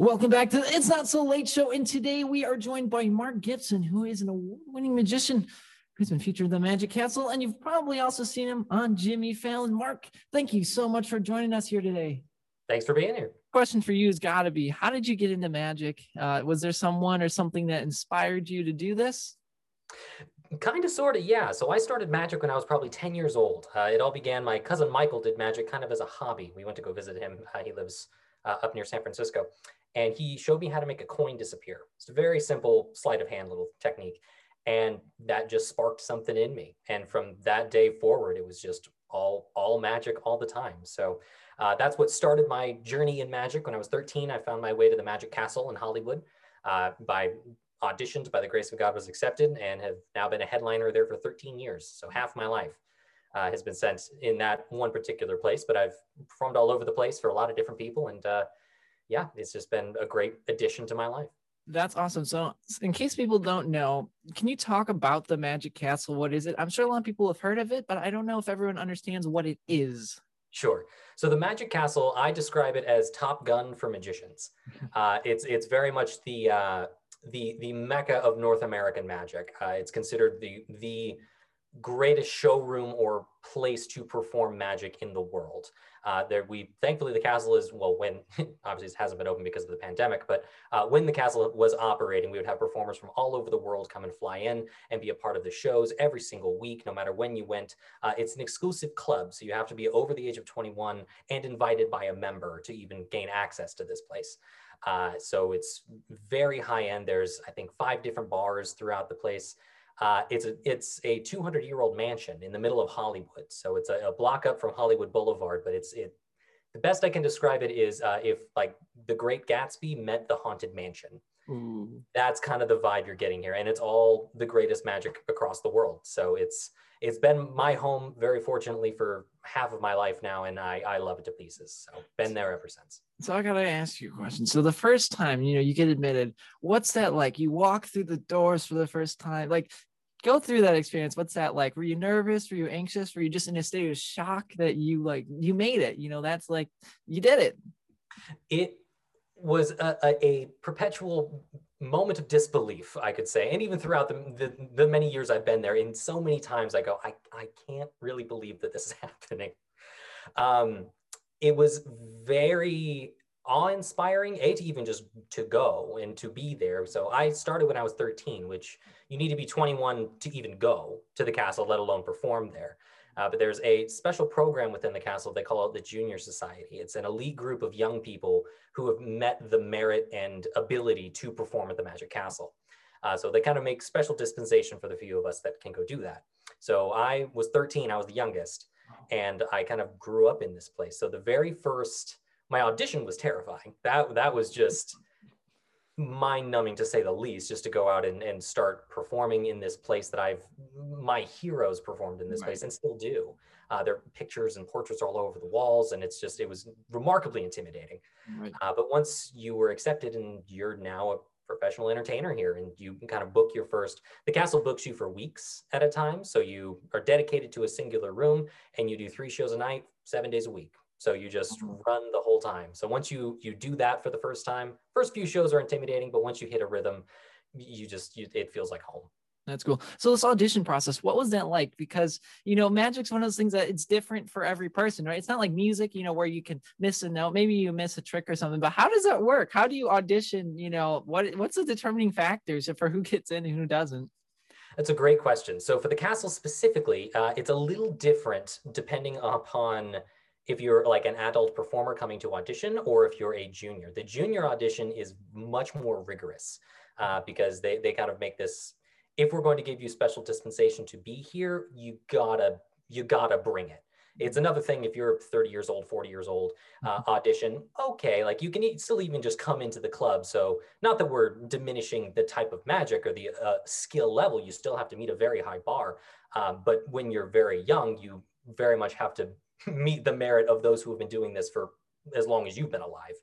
Welcome back to the It's Not So Late show. And today we are joined by Mark Gibson, who is an award winning magician who's been featured in the Magic Castle. And you've probably also seen him on Jimmy Fallon. Mark, thank you so much for joining us here today. Thanks for being here. Question for you has got to be How did you get into magic? Uh, was there someone or something that inspired you to do this? Kind of, sort of, yeah. So I started magic when I was probably 10 years old. Uh, it all began, my cousin Michael did magic kind of as a hobby. We went to go visit him. Uh, he lives uh, up near San Francisco. And he showed me how to make a coin disappear. It's a very simple sleight of hand little technique. And that just sparked something in me. And from that day forward, it was just all, all magic all the time. So uh, that's what started my journey in magic. When I was 13, I found my way to the Magic Castle in Hollywood. Uh, by auditioned, by the grace of God, was accepted, and have now been a headliner there for 13 years. So half my life uh, has been spent in that one particular place. But I've performed all over the place for a lot of different people, and uh, yeah, it's just been a great addition to my life. That's awesome. So, in case people don't know, can you talk about the Magic Castle? What is it? I'm sure a lot of people have heard of it, but I don't know if everyone understands what it is. Sure. So the Magic Castle, I describe it as Top Gun for magicians. Uh, it's it's very much the uh, the the mecca of North American magic. Uh, it's considered the the greatest showroom or place to perform magic in the world. Uh, there, we thankfully the castle is well when obviously it hasn't been open because of the pandemic, but uh, when the castle was operating, we would have performers from all over the world come and fly in and be a part of the shows every single week, no matter when you went. Uh, it's an exclusive club, so you have to be over the age of 21 and invited by a member to even gain access to this place. Uh, so it's very high end. There's I think five different bars throughout the place. Uh, it's a it's a 200 year old mansion in the middle of Hollywood. So it's a, a, block up from Hollywood Boulevard, but it's it. The best I can describe it is uh, if like the Great Gatsby met the Haunted Mansion. Ooh. That's kind of the vibe you're getting here, and it's all the greatest magic across the world. So it's it's been my home very fortunately for half of my life now, and I I love it to pieces. So been there ever since. So I gotta ask you a question. So the first time you know you get admitted, what's that like? You walk through the doors for the first time, like go through that experience what's that like? Were you nervous? Were you anxious? Were you just in a state of shock that you like you made it? You know that's like you did it. It was a, a, a perpetual moment of disbelief i could say. And even throughout the, the, the many years i've been there in so many times i go i, I can't really believe that this is happening. Um, it was very awe-inspiring a to even just to go and to be there. So i started when i was 13 which you need to be 21 to even go to the castle let alone perform there. Uh, but there's a special program within the castle they call it the junior society. It's an elite group of young people who have met the merit and ability to perform at the magic castle. Uh, so they kind of make special dispensation for the few of us that can go do that. So i was 13 i was the youngest and i kind of grew up in this place. So the very first my audition was terrifying. That that was just mind numbing to say the least, just to go out and, and start performing in this place that I've my heroes performed in this right. place and still do. Uh, their pictures and portraits are all over the walls, and it's just it was remarkably intimidating. Right. Uh, but once you were accepted and you're now a professional entertainer here and you can kind of book your first the castle books you for weeks at a time so you are dedicated to a singular room and you do three shows a night seven days a week so you just mm-hmm. run the whole time. So once you you do that for the first time, first few shows are intimidating, but once you hit a rhythm, you just you, it feels like home. That's cool. So this audition process, what was that like? Because you know, magic's one of those things that it's different for every person, right? It's not like music, you know, where you can miss a note, maybe you miss a trick or something. But how does that work? How do you audition? You know, what what's the determining factors for who gets in and who doesn't? That's a great question. So for the castle specifically, uh, it's a little different depending upon if you're like an adult performer coming to audition or if you're a junior. The junior audition is much more rigorous uh, because they, they kind of make this, if we're going to give you special dispensation to be here, you gotta, you gotta bring it. It's another thing if you're 30 years old, 40 years old, uh, mm-hmm. audition, okay, like you can still even just come into the club. So not that we're diminishing the type of magic or the uh, skill level, you still have to meet a very high bar. Um, but when you're very young, you very much have to meet the merit of those who have been doing this for as long as you've been alive.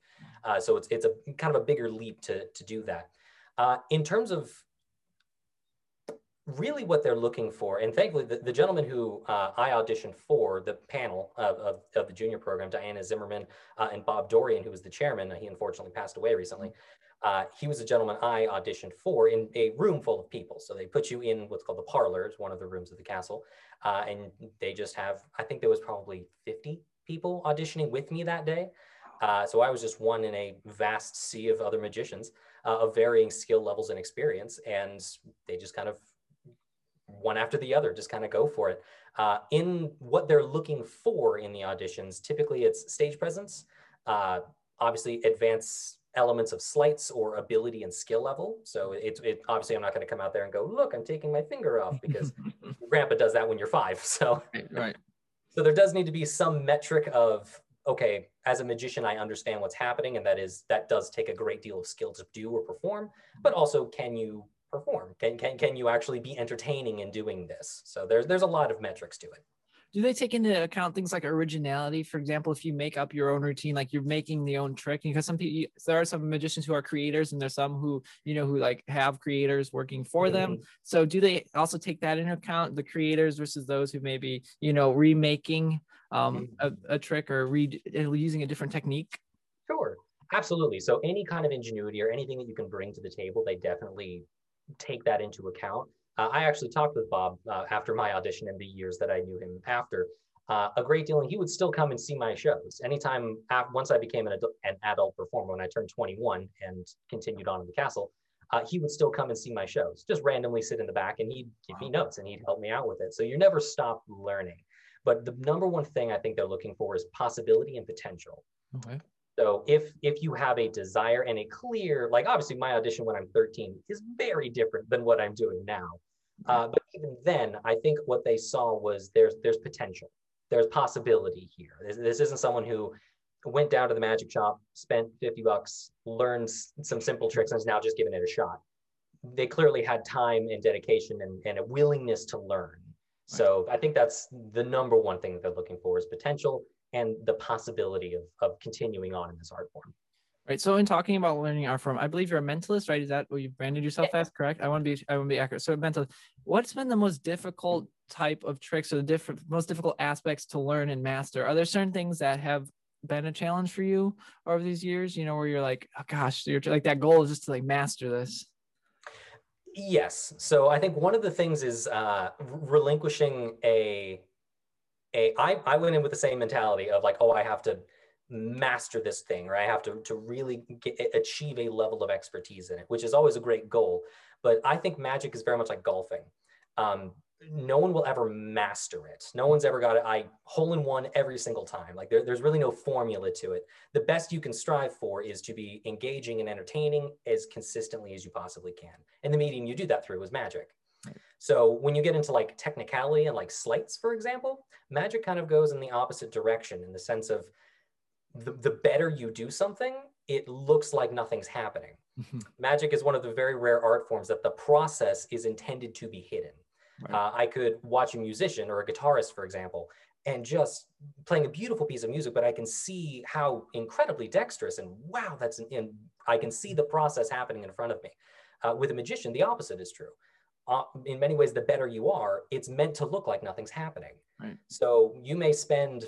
Uh, so it's, it's a kind of a bigger leap to, to do that. Uh, in terms of really what they're looking for, and thankfully the, the gentleman who uh, I auditioned for, the panel of, of, of, the junior program, Diana Zimmerman uh, and Bob Dorian, who was the chairman, he unfortunately passed away recently. Uh, he was a gentleman I auditioned for in a room full of people. So they put you in what's called the parlor, it's one of the rooms of the castle. Uh, and they just have, I think there was probably 50 people auditioning with me that day. Uh, so I was just one in a vast sea of other magicians uh, of varying skill levels and experience. And they just kind of one after the other, just kind of go for it. Uh, in what they're looking for in the auditions, typically it's stage presence, uh, obviously advanced elements of sleights or ability and skill level. So it's it, obviously I'm not going to come out there and go, look, I'm taking my finger off because grandpa does that when you're five. So right, right. So there does need to be some metric of okay, as a magician, I understand what's happening, and that is that does take a great deal of skill to do or perform. But also, can you perform? Can can can you actually be entertaining in doing this? So there's there's a lot of metrics to it. Do they take into account things like originality? For example, if you make up your own routine, like you're making the own trick, because some people there are some magicians who are creators, and there's some who you know who like have creators working for mm-hmm. them. So do they also take that into account, the creators versus those who maybe you know remaking um, mm-hmm. a, a trick or read using a different technique? Sure, absolutely. So any kind of ingenuity or anything that you can bring to the table, they definitely take that into account. Uh, I actually talked with Bob uh, after my audition and the years that I knew him after uh, a great deal, and he would still come and see my shows. Anytime after, once I became an, adult, an adult performer when I turned 21 and continued on in the castle, uh, he would still come and see my shows, just randomly sit in the back and he'd give me notes and he'd help me out with it. So you never stop learning. But the number one thing I think they're looking for is possibility and potential. Okay. So if if you have a desire and a clear, like obviously my audition when I'm 13 is very different than what I'm doing now. Uh, but even then, I think what they saw was there's there's potential, there's possibility here. This, this isn't someone who went down to the magic shop, spent 50 bucks, learned some simple tricks, and is now just giving it a shot. They clearly had time and dedication and, and a willingness to learn. So I think that's the number one thing that they're looking for is potential and the possibility of, of continuing on in this art form. Right. So in talking about learning art form, I believe you're a mentalist, right? Is that what you branded yourself yeah. as? Correct. I want to be I want to be accurate. So mental. What's been the most difficult type of tricks or the different most difficult aspects to learn and master? Are there certain things that have been a challenge for you over these years? You know, where you're like, oh gosh, you're like that goal is just to like master this. Yes. So I think one of the things is uh, relinquishing a a I, I went in with the same mentality of like, oh, I have to master this thing or I have to, to really get, achieve a level of expertise in it, which is always a great goal. But I think magic is very much like golfing. Um, no one will ever master it. No one's ever got it. I hole in one every single time. Like there, there's really no formula to it. The best you can strive for is to be engaging and entertaining as consistently as you possibly can. And the medium you do that through is magic. So when you get into like technicality and like sleights, for example, magic kind of goes in the opposite direction in the sense of the, the better you do something, it looks like nothing's happening. Mm-hmm. Magic is one of the very rare art forms that the process is intended to be hidden. Right. Uh, I could watch a musician or a guitarist, for example, and just playing a beautiful piece of music, but I can see how incredibly dexterous and wow, that's, and I can see the process happening in front of me. Uh, with a magician, the opposite is true uh, in many ways, the better you are, it's meant to look like nothing's happening. Right. So you may spend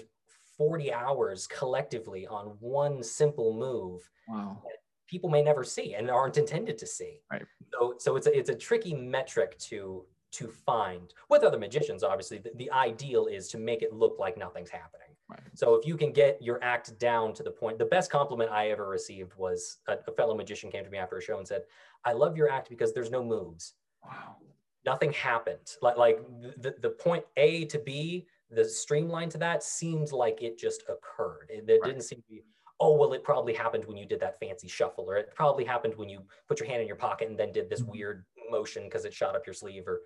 40 hours collectively on one simple move. Wow. People may never see and aren't intended to see. Right. So, so it's a, it's a tricky metric to to find with other magicians. Obviously, the, the ideal is to make it look like nothing's happening. Right. So if you can get your act down to the point, the best compliment I ever received was a, a fellow magician came to me after a show and said, "I love your act because there's no moves." Wow nothing happened. Like like the, the point A to B, the streamline to that seemed like it just occurred. It, right. didn't seem to be, oh well, it probably happened when you did that fancy shuffle, or it probably happened when you put your hand in your pocket and then did this mm-hmm. weird motion because it shot up your sleeve, or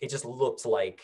it just looked like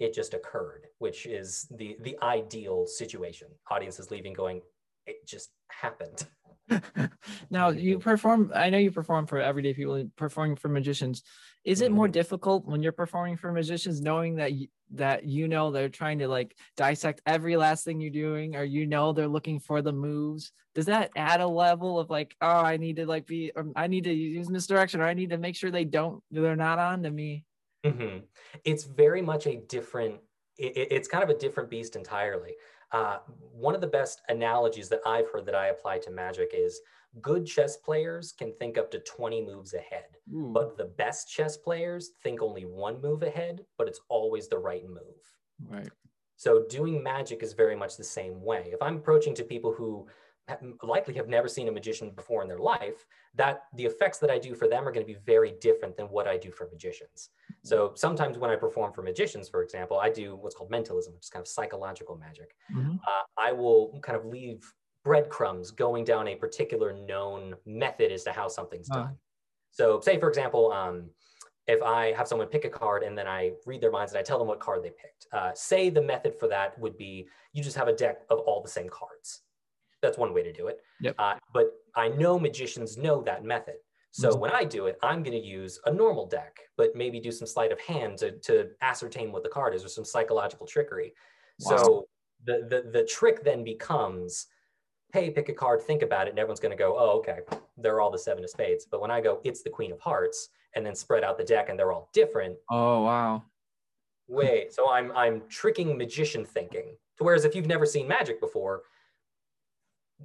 it just occurred, which is the the ideal situation. Audiences leaving going, it just happened. now you perform i know you perform for everyday people performing for magicians is it more mm-hmm. difficult when you're performing for magicians knowing that you, that you know they're trying to like dissect every last thing you're doing or you know they're looking for the moves does that add a level of like oh i need to like be i need to use misdirection or i need to make sure they don't they're not on to me Mm-hmm. It's very much a different. It, it's kind of a different beast entirely. Uh, one of the best analogies that I've heard that I apply to magic is good chess players can think up to 20 moves ahead, Ooh. but the best chess players think only one move ahead, but it's always the right move. Right. So doing magic is very much the same way. If I'm approaching to people who likely have never seen a magician before in their life, that the effects that I do for them are going to be very different than what I do for magicians. So sometimes when I perform for magicians, for example, I do what's called mentalism, which is kind of psychological magic. Mm-hmm. Uh, I will kind of leave breadcrumbs going down a particular known method as to how something's done. So say, for example, um, if I have someone pick a card and then I read their minds and I tell them what card they picked. Uh, say the method for that would be you just have a deck of all the same cards that's one way to do it. Yep. Uh, but I know magicians know that method. So mm-hmm. when I do it, I'm going to use a normal deck, but maybe do some sleight of hand to, to ascertain what the card is or some psychological trickery. Wow. So the, the, the trick then becomes, hey, pick a card, think about it, and everyone's going to go, oh, okay, they're all the seven of spades. But when I go, it's the queen of hearts, and then spread out the deck and they're all different. Oh, wow. Wait, so I'm, I'm tricking magician thinking. To Whereas if you've never seen magic before,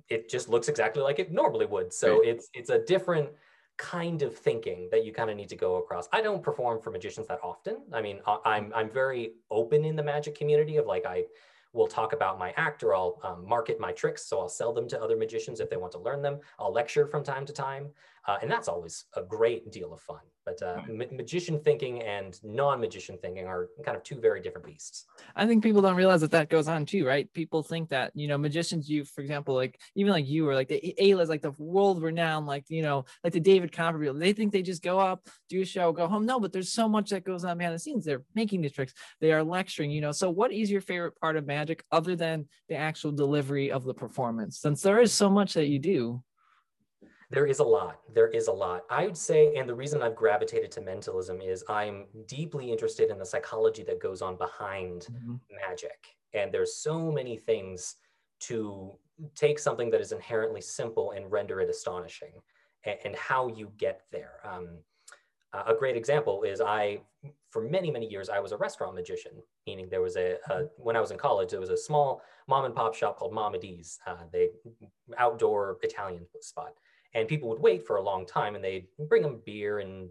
it just looks exactly like it normally would. So right. it's it's a different kind of thinking that you kind of need to go across. I don't perform for magicians that often. I mean, I'm I'm very open in the magic community of like I will talk about my act or I'll um, market my tricks. So I'll sell them to other magicians if they want to learn them. I'll lecture from time to time. Uh, and that's always a great deal of fun. But uh, ma- magician thinking and non-magician thinking are kind of two very different beasts. I think people don't realize that that goes on too, right? People think that you know magicians, you for example, like even like you or like the A-list, like the world renowned, like you know, like the David Copperfield. They think they just go up, do a show, go home. No, but there's so much that goes on behind the scenes. They're making these tricks. They are lecturing. You know, so what is your favorite part of magic other than the actual delivery of the performance? Since there is so much that you do. There is a lot. There is a lot. I would say, and the reason I've gravitated to mentalism is I'm deeply interested in the psychology that goes on behind mm-hmm. magic. And there's so many things to take something that is inherently simple and render it astonishing and, and how you get there. Um, a great example is I, for many, many years, I was a restaurant magician, meaning there was a, a mm-hmm. when I was in college, there was a small mom and pop shop called Mama D's, uh, the outdoor Italian spot and people would wait for a long time and they'd bring them beer and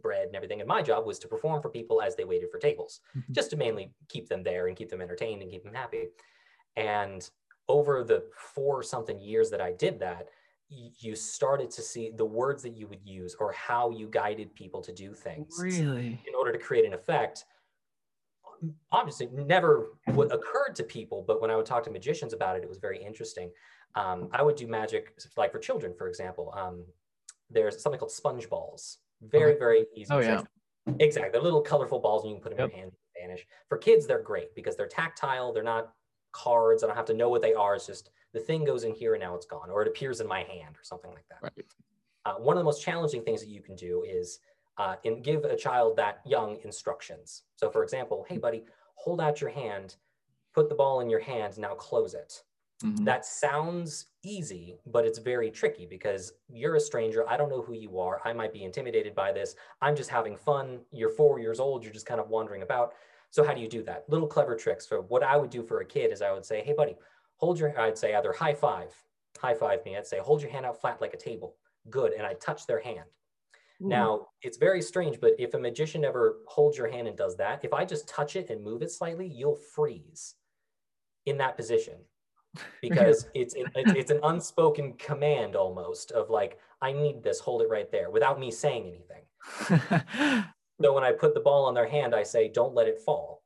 bread and everything. And my job was to perform for people as they waited for tables mm-hmm. just to mainly keep them there and keep them entertained and keep them happy. And over the four something years that i did that you started to see the words that you would use or how you guided people to do things really? in order to create an effect obviously never would occurred to people but when i would talk to magicians about it it was very interesting um, I would do magic like for children, for example. Um, there's something called sponge balls. Very, very easy. Oh, yeah. Exactly. They're little colorful balls and you can put them yep. in your hand and vanish. For kids, they're great because they're tactile. They're not cards. I don't have to know what they are. It's just the thing goes in here and now it's gone, or it appears in my hand or something like that. Right. Uh, one of the most challenging things that you can do is uh, in, give a child that young instructions. So, for example, hey, buddy, hold out your hand, put the ball in your hand, now close it. Mm-hmm. That sounds easy, but it's very tricky because you're a stranger. I don't know who you are. I might be intimidated by this. I'm just having fun. You're four years old. You're just kind of wandering about. So, how do you do that? Little clever tricks. So, what I would do for a kid is I would say, Hey, buddy, hold your, I'd say either high five, high five me. I'd say, Hold your hand out flat like a table. Good. And I touch their hand. Mm. Now, it's very strange, but if a magician ever holds your hand and does that, if I just touch it and move it slightly, you'll freeze in that position because it's, it's it's an unspoken command almost of like I need this, hold it right there, without me saying anything. so when I put the ball on their hand, I say, "Don't let it fall."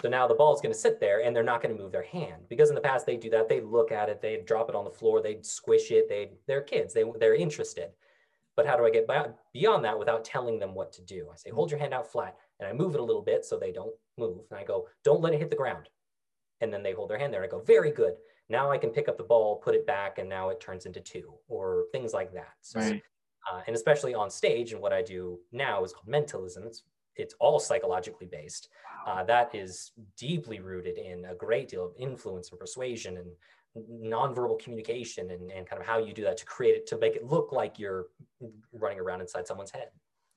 So now the ball is going to sit there, and they're not going to move their hand because in the past they do that. They look at it, they drop it on the floor, they squish it. They they're kids, they they're interested. But how do I get beyond that without telling them what to do? I say, hold your hand out flat, and I move it a little bit so they don't move. And I go, don't let it hit the ground and then they hold their hand there and I go, very good. Now I can pick up the ball, put it back, and now it turns into two or things like that. So, right. uh, and especially on stage, and what I do now is called mentalism. It's it's all psychologically based. Uh, that is deeply rooted in a great deal of influence and persuasion and nonverbal communication and, and kind of how you do that to create it to make it look like you're running around inside someone's head.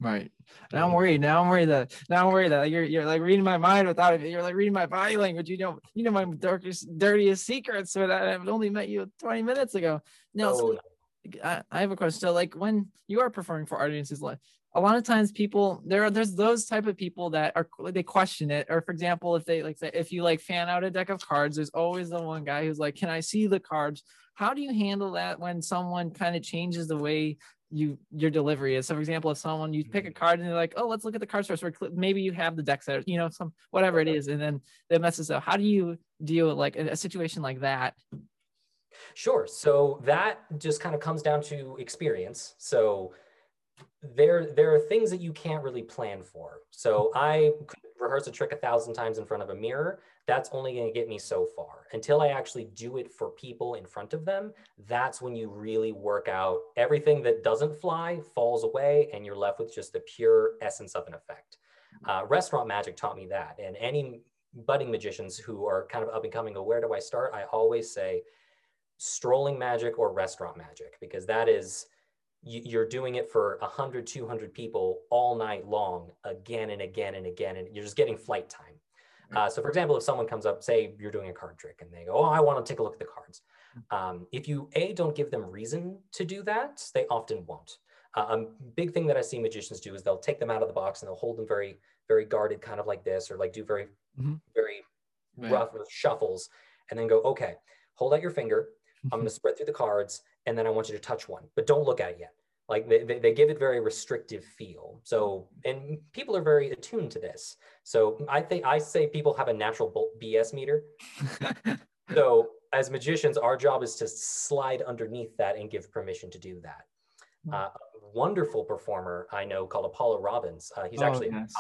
Right. Now I'm worried. Now I'm worried that now I'm worried that you're you're like reading my mind without it. You're like reading my body language. You know, you know my darkest, dirtiest secrets. But I've only met you 20 minutes ago. No, so, oh, I, I have a question. So, like when you are performing for audiences, like a lot of times people there are there's those type of people that are they question it. Or for example, if they like say if you like fan out a deck of cards, there's always the one guy who's like, "Can I see the cards?" How do you handle that when someone kind of changes the way you your delivery is. So, for example, if someone you pick a mm-hmm. card and they're like, "Oh, let's look at the cards first. Or maybe you have the deck set, you know, some whatever it is, and then it messes up. How do you deal with like a situation like that? Sure. So that just kind of comes down to experience. So there there are things that you can't really plan for. So I could rehearse a trick a thousand times in front of a mirror that's only going to get me so far. Until I actually do it for people in front of them, that's when you really work out everything that doesn't fly falls away and you're left with just the pure essence of an effect. Uh, restaurant magic taught me that. And any budding magicians who are kind of up and coming, where do I start? I always say strolling magic or restaurant magic, because that is, you're doing it for 100, 200 people all night long, again and again and again, and you're just getting flight time. Uh, so for example, if someone comes up, say you're doing a card trick and they go, oh, I want to take a look at the cards. Um, if you, A, don't give them reason to do that, they often won't. Uh, a big thing that I see magicians do is they'll take them out of the box and they'll hold them very, very guarded, kind of like this, or like do very, mm-hmm. very right. rough shuffles and then go, okay, hold out your finger. I'm going to spread through the cards and then I want you to touch one, but don't look at it yet like they, they, they, give it very restrictive feel. So and people are very attuned to this. So i think i say people have a natural bs meter. So as magicians our job is to slide underneath that and give permission to do that. Hmm. uh, wonderful performer i know called apollo robbins uh, he's oh, actually yes.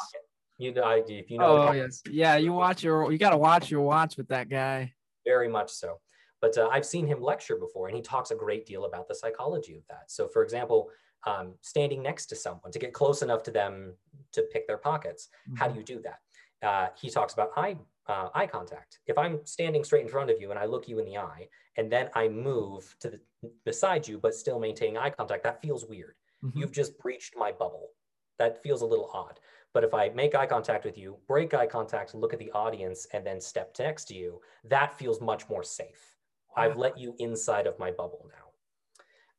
you know I, if you know oh yes. Yeah you watch your you got to watch your watch with that guy. Very much so but uh, I've seen him lecture before, and he talks a great deal about the psychology of that. So, for example, um, standing next to someone to get close enough to them to pick their pockets. Mm-hmm. How do mm-hmm. you do that? Uh, he talks about eye, uh, eye contact. If I'm standing straight in front of you and I look you in the eye, and then I move to the beside you, but still maintaining eye contact, that feels weird. Mm-hmm. You've just breached my bubble. That feels a little odd. But if I make eye contact with you, break eye contact, look at the audience, and then step next to you, that feels much more safe. I've let you inside of my bubble now.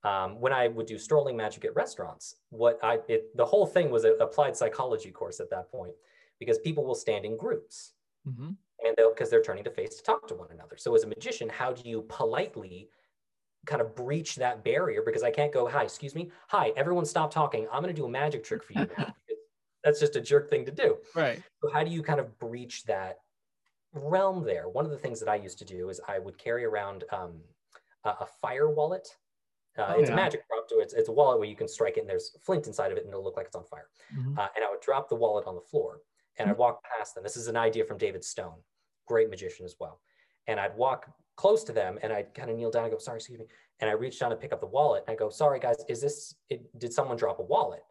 Um, when I would do strolling magic at restaurants, what I it, the whole thing was an applied psychology course at that point, because people will stand in groups, mm-hmm. and they'll because they're turning to face to talk to one another. So as a magician, how do you politely kind of breach that barrier? Because I can't go, hi, excuse me, hi, everyone, stop talking. I'm going to do a magic trick for you. That's just a jerk thing to do. Right. So how do you kind of breach that realm there, one of the things that I used to do is I would carry around um, a, a, fire wallet. Uh, oh, it's yeah. a magic prop to. It's, it's, a wallet where you can strike it and there's flint inside of it and it'll look like it's on fire. Mm-hmm. Uh, and I would drop the wallet on the floor and mm-hmm. I'd walk past them. This is an idea from David Stone, great magician as well. And I'd walk close to them and I'd kind of kneel down and go, sorry, excuse me. And I reach down to pick up the wallet and I go, sorry guys, is this, it, did someone drop a wallet?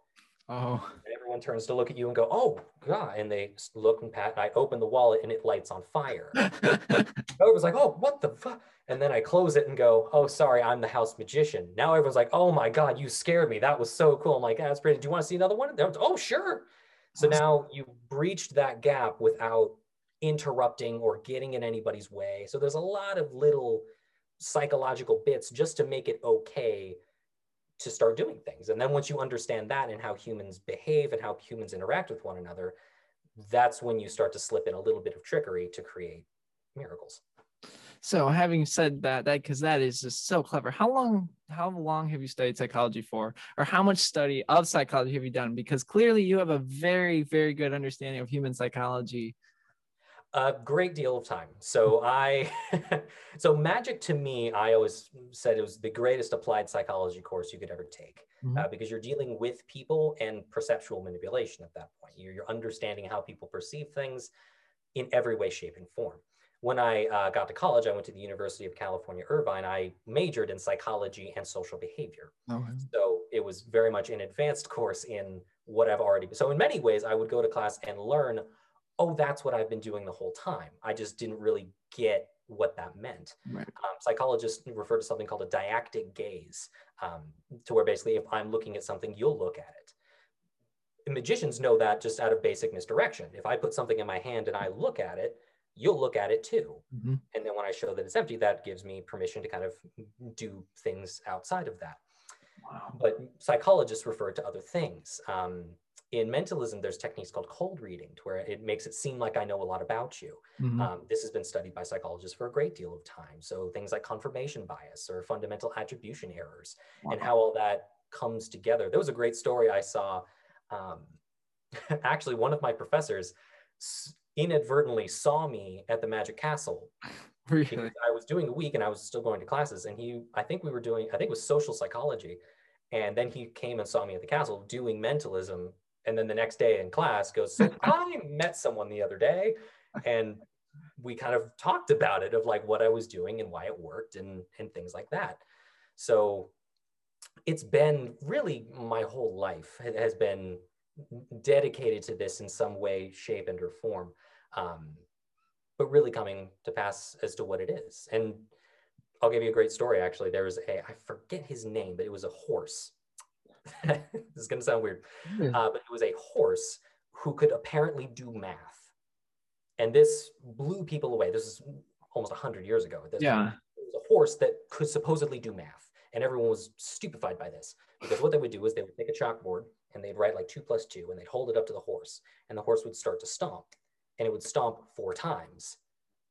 Oh. And everyone turns to look at you and go, "Oh God!" And they look and pat. And I open the wallet and it lights on fire. everyone's like, "Oh, what the fuck?" And then I close it and go, "Oh, sorry, I'm the house magician." Now everyone's like, "Oh my God, you scared me. That was so cool." I'm like, "That's pretty. Do you want to see another one?" They're, oh, sure. So now you breached that gap without interrupting or getting in anybody's way. So there's a lot of little psychological bits just to make it okay to start doing things. And then once you understand that and how humans behave and how humans interact with one another, that's when you start to slip in a little bit of trickery to create miracles. So having said that, that because that is just so clever. How long how long have you studied psychology for? Or how much study of psychology have you done? Because clearly you have a very, very good understanding of human psychology a great deal of time. So I, so magic to me, I always said it was the greatest applied psychology course you could ever take mm-hmm. uh, because you're dealing with people and perceptual manipulation at that point. You're, you're, understanding how people perceive things in every way, shape, and form. When I uh, got to college, I went to the University of California, Irvine. I majored in psychology and social behavior. Okay. So it was very much an advanced course in what I've already. So in many ways, I would go to class and learn oh, that's what I've been doing the whole time. I just didn't really get what that meant. Right. Um, psychologists refer to something called a dyadic gaze, um, to where basically if I'm looking at something, you'll look at it. magicians know that just out of basic misdirection. If I put something in my hand and I look at it, you'll look at it too. Mhm. And then when I show that it's empty, that gives me permission to kind of do things outside of that. Wow. But psychologists refer to other things. Um, in mentalism, there's techniques called cold reading, to where it makes it seem like I know a lot about you. Mhm. Um, this has been studied by psychologists for a great deal of time. So things like confirmation bias or fundamental attribution errors and how all that comes together. There was a great story I saw. Um, actually, one of my professors inadvertently saw me at the Magic Castle Really? I was doing a week and I was still going to classes. And he, I think we were doing, I think it was social psychology. And then he came and saw me at the castle doing mentalism. And then the next day in class goes, So I met someone the other day. And we kind of talked about it of like what I was doing and why it worked and, and things like that. So it's been really my whole life has been dedicated to this in some way, shape, and or form. Um, but really coming to pass as to what it is. And I'll give you a great story. Actually, there was a I forget his name, but it was a horse. this is going to sound weird, Yeah. uh, but it was a horse who could apparently do math, and this blew people away. This is almost hundred years ago. This Yeah. point. it was a horse that could supposedly do math, and everyone was stupefied by this because what they would do is they would take a chalkboard and they'd write like two plus two, and they'd hold it up to the horse, and the horse would start to stomp, and it would stomp four times,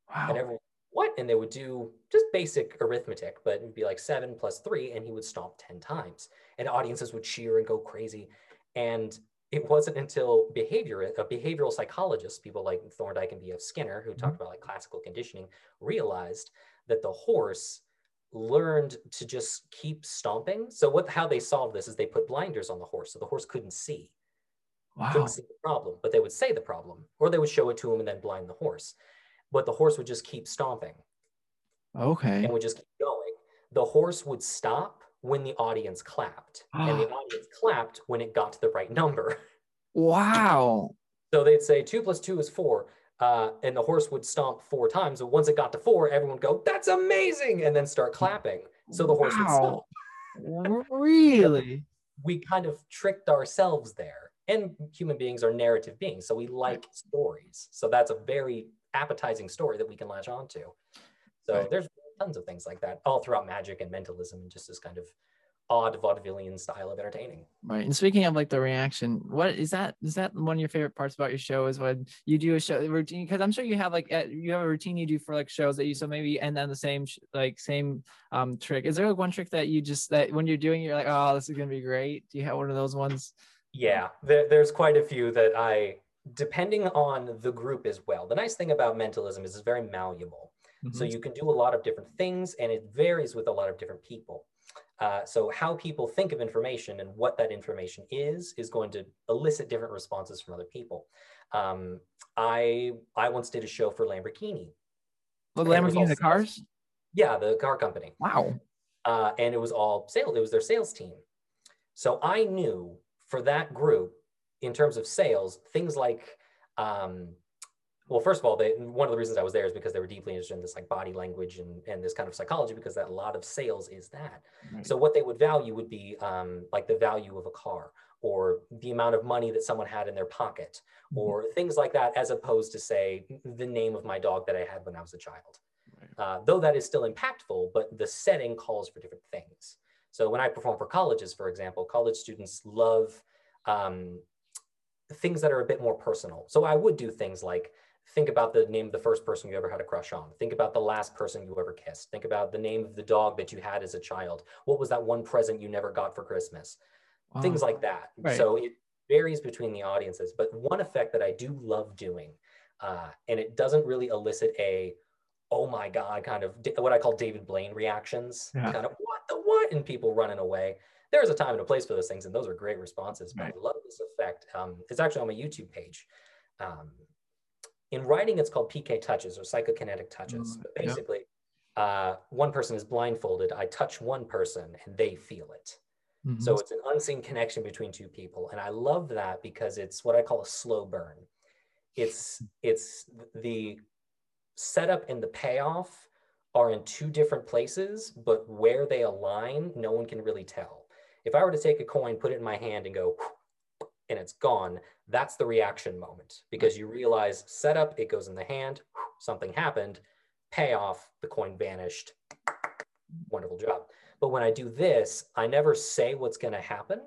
Wow. and everyone what? And they would do just basic arithmetic but it'd be like seven plus three and he would stomp 10 times. And audiences would cheer and go crazy. And it wasn't until behavior a behavioral psychologist people like thorndike and bf skinner who talked mm-hmm. about like classical conditioning realized that the horse learned to just keep stomping. So what how they solved this is they put blinders on the horse so the horse couldn't see. Wow. couldn't see the problem, but they would say the problem, or they would show it to him and then blind the horse. But the horse would just keep stomping Okay. and would just keep going. The horse would stop when the audience clapped, and the audience clapped when it got to the right number. Wow. So they'd say two plus two is four, uh, and the horse would stomp four times. But once it got to four, everyone would go, "That's amazing!" and then start clapping. So the horse would stop. Really? we kind of tricked ourselves there. And human beings are narrative beings, so we like stories. So that's a very appetizing story that we can latch onto. So Right. there's tons of things like that all throughout magic and mentalism and just this kind of odd vaudevillian style of entertaining. Right. And speaking of like the reaction, what is that? Is that one of your favorite parts about your show? Is when you do a show routine? Because I'm sure you have like you have a routine you do for like shows that you so maybe end on the same like same um trick. Is there like one trick that you just that when you're doing you're like oh this is gonna be great? Do you have one of those ones? Yeah, there, there's quite a few that I, depending on the group as well. The nice thing about mentalism is it's very malleable. So Mhm. you can do a lot of different things and it varies with a lot of different people. Uh, so how people think of information and what that information is is going to elicit different responses from other people. Um, I I once did a show for Lamborghini. the and it was Lamborghini the sales. cars. Yeah, the car company. Wow. Uh, and it was all sales. It was their sales team. So I knew for that group, in terms of sales, things like, um, well, first of all, they, one of the reasons I was there is because they were deeply interested in this like body language and, and this kind of psychology, because that a lot of sales is that. Right. So what they would value would be um, like the value of a car or the amount of money that someone had in their pocket Mhm. or things like that, as opposed to say the name of my dog that I had when I was a child. Right. Uh, though that is still impactful, but the setting calls for different things. So when I perform for colleges, for example, college students love um, things that are a bit more personal. So I would do things like think about the name of the first person you ever had a crush on. Think about the last person you ever kissed. Think about the name of the dog that you had as a child. What was that one present you never got for Christmas? Wow. Things like that. Right. So it varies between the audiences. But one effect that I do love doing, uh, and it doesn't really elicit a oh my god kind of what I call David Blaine reactions, Yeah. kind of what the what, and people running away. There's a time and a place for those things, and those are great responses. But Right. I love this effect. Um, it's actually on my YouTube page. Um, in writing, it's called PK touches or psychokinetic touches. Mm, But yeah. basically, uh, one person is blindfolded. I touch one person, and they feel it. Mhm. So it's an unseen connection between two people. And I love that because it's what I call a slow burn. It's it's the setup and the payoff are in two different places, but where they align, no one can really tell. If I were to take a coin, put it in my hand and go, and it's gone, that's the reaction moment because you realize setup, it goes in the hand, something happened, payoff, the coin vanished. Wonderful job. But when I do this, I never say what's going to happen.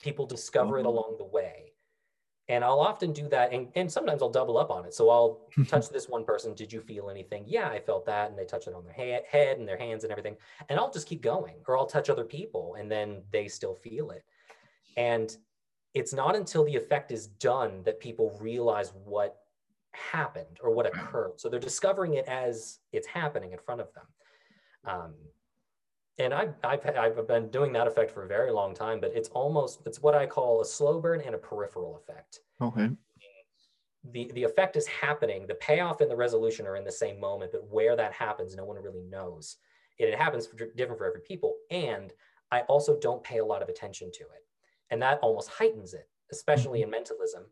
People discover mm-hmm. it along the way. And I'll often do that. And, and sometimes I'll double up on it. So I'll touch this one person. Did you feel anything? Yeah, I felt that. And they touch it on their ha- head and their hands and everything. And I'll just keep going. Or I'll touch other people and then they still feel it. And it's not until the effect is done that people realize what happened or what occurred. So they're discovering it as it's happening in front of them. Um, and I've, I've, I've been doing that effect for a very long time, but it's almost, it's what I call a slow burn and a peripheral effect. Okay. The, the effect is happening. The payoff and the resolution are in the same moment, but where that happens, no one really knows. It, it happens for, different for every people. And I also don't pay a lot of attention to it. And that almost heightens it, especially mm-hmm. in mentalism.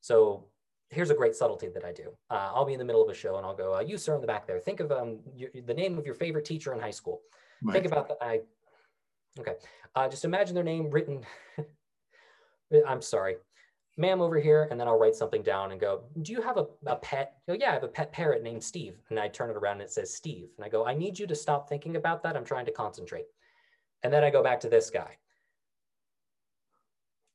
So here's a great subtlety that I do. Uh, I'll be in the middle of a show and I'll go, uh, you sir in the back there, think of um, your, the name of your favorite teacher in high school. Right. Think about that. I, okay. Uh, just imagine their name written. I'm sorry, ma'am over here. And then I'll write something down and go, do you have a, a pet? Yeah, I have a pet parrot named Steve. And I turn it around and it says Steve. And I go, I need you to stop thinking about that. I'm trying to concentrate. And then I go back to this guy.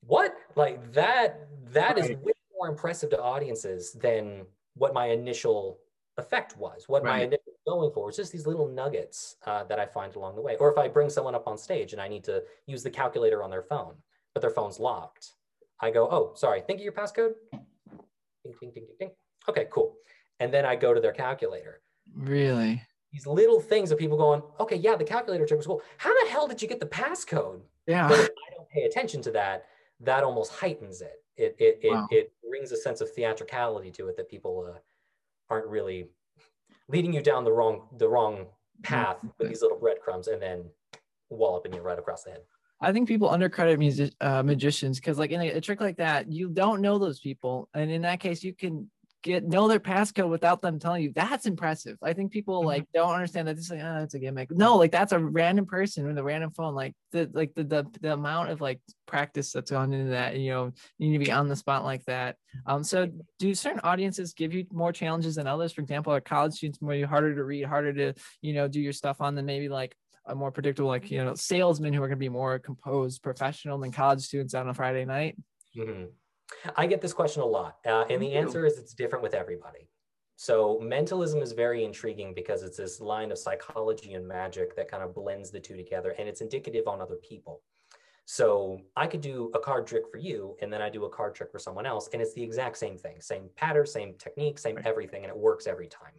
What? Like that, That right. is way more impressive to audiences than what my initial effect was, what right. my initial going for. It's just these little nuggets uh, that I find along the way. Or if I bring someone up on stage and I need to use the calculator on their phone, but their phone's locked, I go, oh, sorry, think of your passcode. Ding, ding, ding, ding, ding. Okay, cool. And then I go to their calculator. Really? These little things of people going, okay, yeah, the calculator trick was cool. How the hell did you get the passcode? Yeah. I don't pay attention to that, that almost heightens it. It it wow. it, it brings a sense of theatricality to it that people uh, aren't really leading you down the wrong the wrong path with these little breadcrumbs and then walloping you right across the head. I think people undercredit music, uh, magicians because, like in a, a, trick like that, you don't know those people, and in that case, you can get know their passcode without them telling you. That's impressive. I think people mm-hmm. like don't understand that. This like, oh, it's a gimmick. No, like that's a random person with a random phone. Like the like the the, the amount of like practice that's gone into that. You know, you need to be on the spot like that. Um, so do certain audiences give you more challenges than others? For example, are college students more harder to read, harder to you know do your stuff on than maybe like a more predictable like you know salesmen who are going to be more composed professional than college students on a friday night mm-hmm. I get this question a lot, uh, and the answer is it's different with everybody. So mentalism is very intriguing because it's this line of psychology and magic that kind of blends the two together, and it's indicative on other people. So I could do a card trick for you, and then I do a card trick for someone else, and it's the exact same thing, same pattern, same technique, same everything, and it works every time.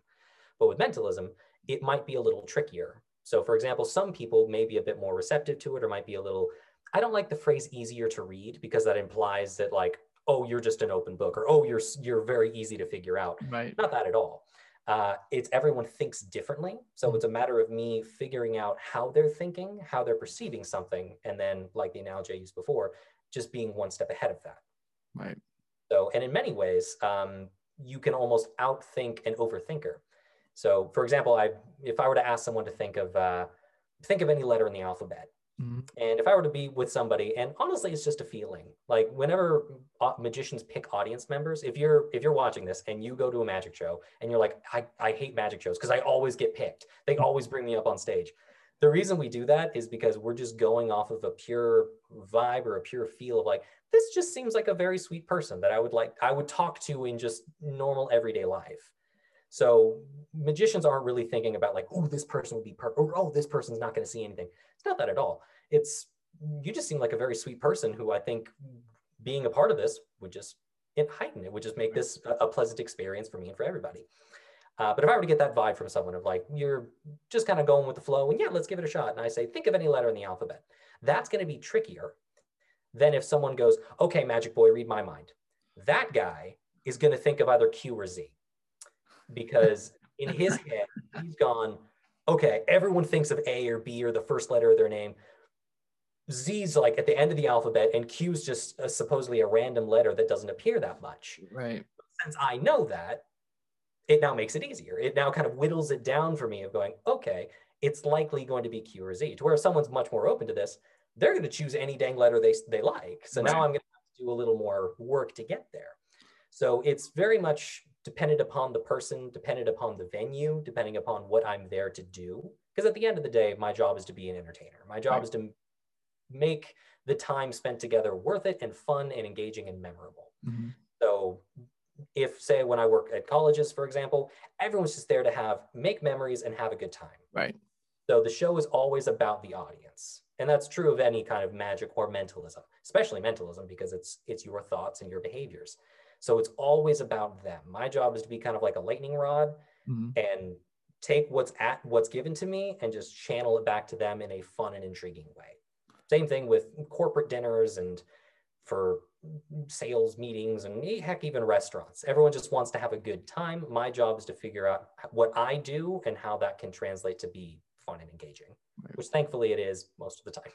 But with mentalism, it might be a little trickier. So, for example, some people may be a bit more receptive to it, or might be a little. I don't like the phrase easier to read because that implies that like oh you're just an open book or oh you're you're very easy to figure out. Right. Not that at all. Uh, it's everyone thinks differently. So mm-hmm. it's a matter of me figuring out how they're thinking how they're perceiving something and then like the analogy i used before just being one step ahead of that. Right. So and in many ways um, you can almost outthink an overthinker. So for example i if i were to ask someone to think of uh, think of any letter in the alphabet Mm-hmm. And if I were to be with somebody, and honestly, it's just a feeling. Like whenever magicians pick audience members, if you're if you're watching this and you go to a magic show and you're like, I, I hate magic shows because I always get picked. They mm-hmm. always bring me up on stage. The reason we do that is because we're just going off of a pure vibe or a pure feel of like, this just seems like a very sweet person that I would like, I would talk to in just normal everyday life. So magicians aren't really thinking about like, oh, this person would be perfect, or oh, this person's not going to see anything. It's not that at all. It's you just seem like a very sweet person who I think being a part of this would just it heighten it would just make this a, pleasant experience for me and for everybody. Uh, but if I were to get that vibe from someone of like, you're just kind of going with the flow and yeah, let's give it a shot. And I say, think of any letter in the alphabet. That's going to be trickier than if someone goes, okay, magic boy, read my mind. That guy is going to think of either Q or Z because in his head, he's gone, okay, everyone thinks of A or B or the first letter of their name. Z's like at the end of the alphabet, and Q's just a, supposedly a random letter that doesn't appear that much. Right. Since I know that, it now makes it easier. It now kind of whittles it down for me of going, okay, it's likely going to be Q or Z. To where if someone's much more open to this, they're going to choose any dang letter they, they like. So right. now I'm going to do a little more work to get there. So it's very much dependent upon the person, dependent upon the venue, depending upon what I'm there to do. Because at the end of the day, my job is to be an entertainer. My job right. is to make the time spent together worth it and fun and engaging and memorable. Mm-hmm. So if say when I work at colleges, for example, everyone's just there to have make memories and have a good time. Right. So the show is always about the audience. And that's true of any kind of magic or mentalism, especially mentalism, because it's it's your thoughts and your behaviors. So it's always about them. My job is to be kind of like a lightning rod mm-hmm. and take what's at what's given to me and just channel it back to them in a fun and intriguing way. Same thing with corporate dinners and for sales meetings and heck, even restaurants. Everyone just wants to have a good time. My job is to figure out what I do and how that can translate to be fun and engaging, right. which thankfully it is most of the time.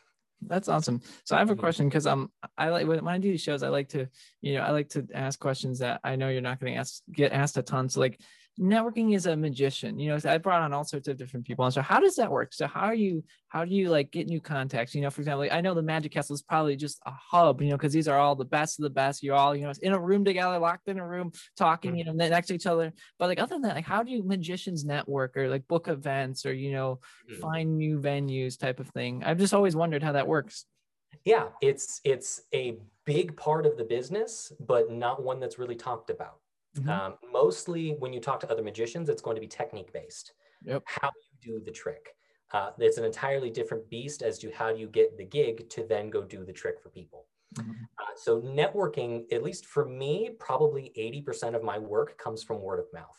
That's awesome. So I have a mm-hmm. question because um I like when I do these shows I like to you know I like to ask questions that I know you're not going to ask get asked a ton. So like networking is a magician you know i brought on all sorts of different people. And so how does that work? So how are you how do you like get new contacts? You know for example i know the magic castle is probably just a hub you know because these are all the best of the best. You're all you know in a room together locked in a room talking mm-hmm. you know next to each other. But like other than that like how do you magicians network or like book events or you know mm-hmm. find new venues type of thing? I've just always wondered how that works. Yeah it's it's a big part of the business but not one that's really talked about Mm-hmm. Um, mostly when you talk to other magicians, it's going to be technique based. Yep. How you do the trick. Uh, it's an entirely different beast as to how you get the gig to then go do the trick for people. Mm-hmm. Uh, so networking, at least for me, probably 80% of my work comes from word of mouth.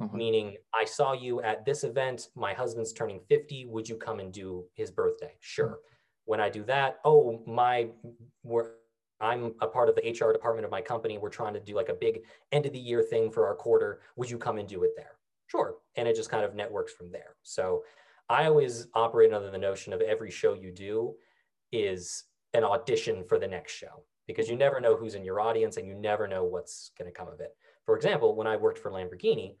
Mm-hmm. Meaning, I saw you at this event. My husband's turning 50. Would you come and do his birthday? Sure. Mm-hmm. When I do that, oh, my, I'm a part of the HR department of my company. We're trying to do like a big end of the year thing for our quarter. Would you come and do it there? Sure. And it just kind of networks from there. So I always operate under the notion of every show you do is an audition for the next show because you never know who's in your audience and you never know what's going to come of it. For example, when I worked for Lamborghini,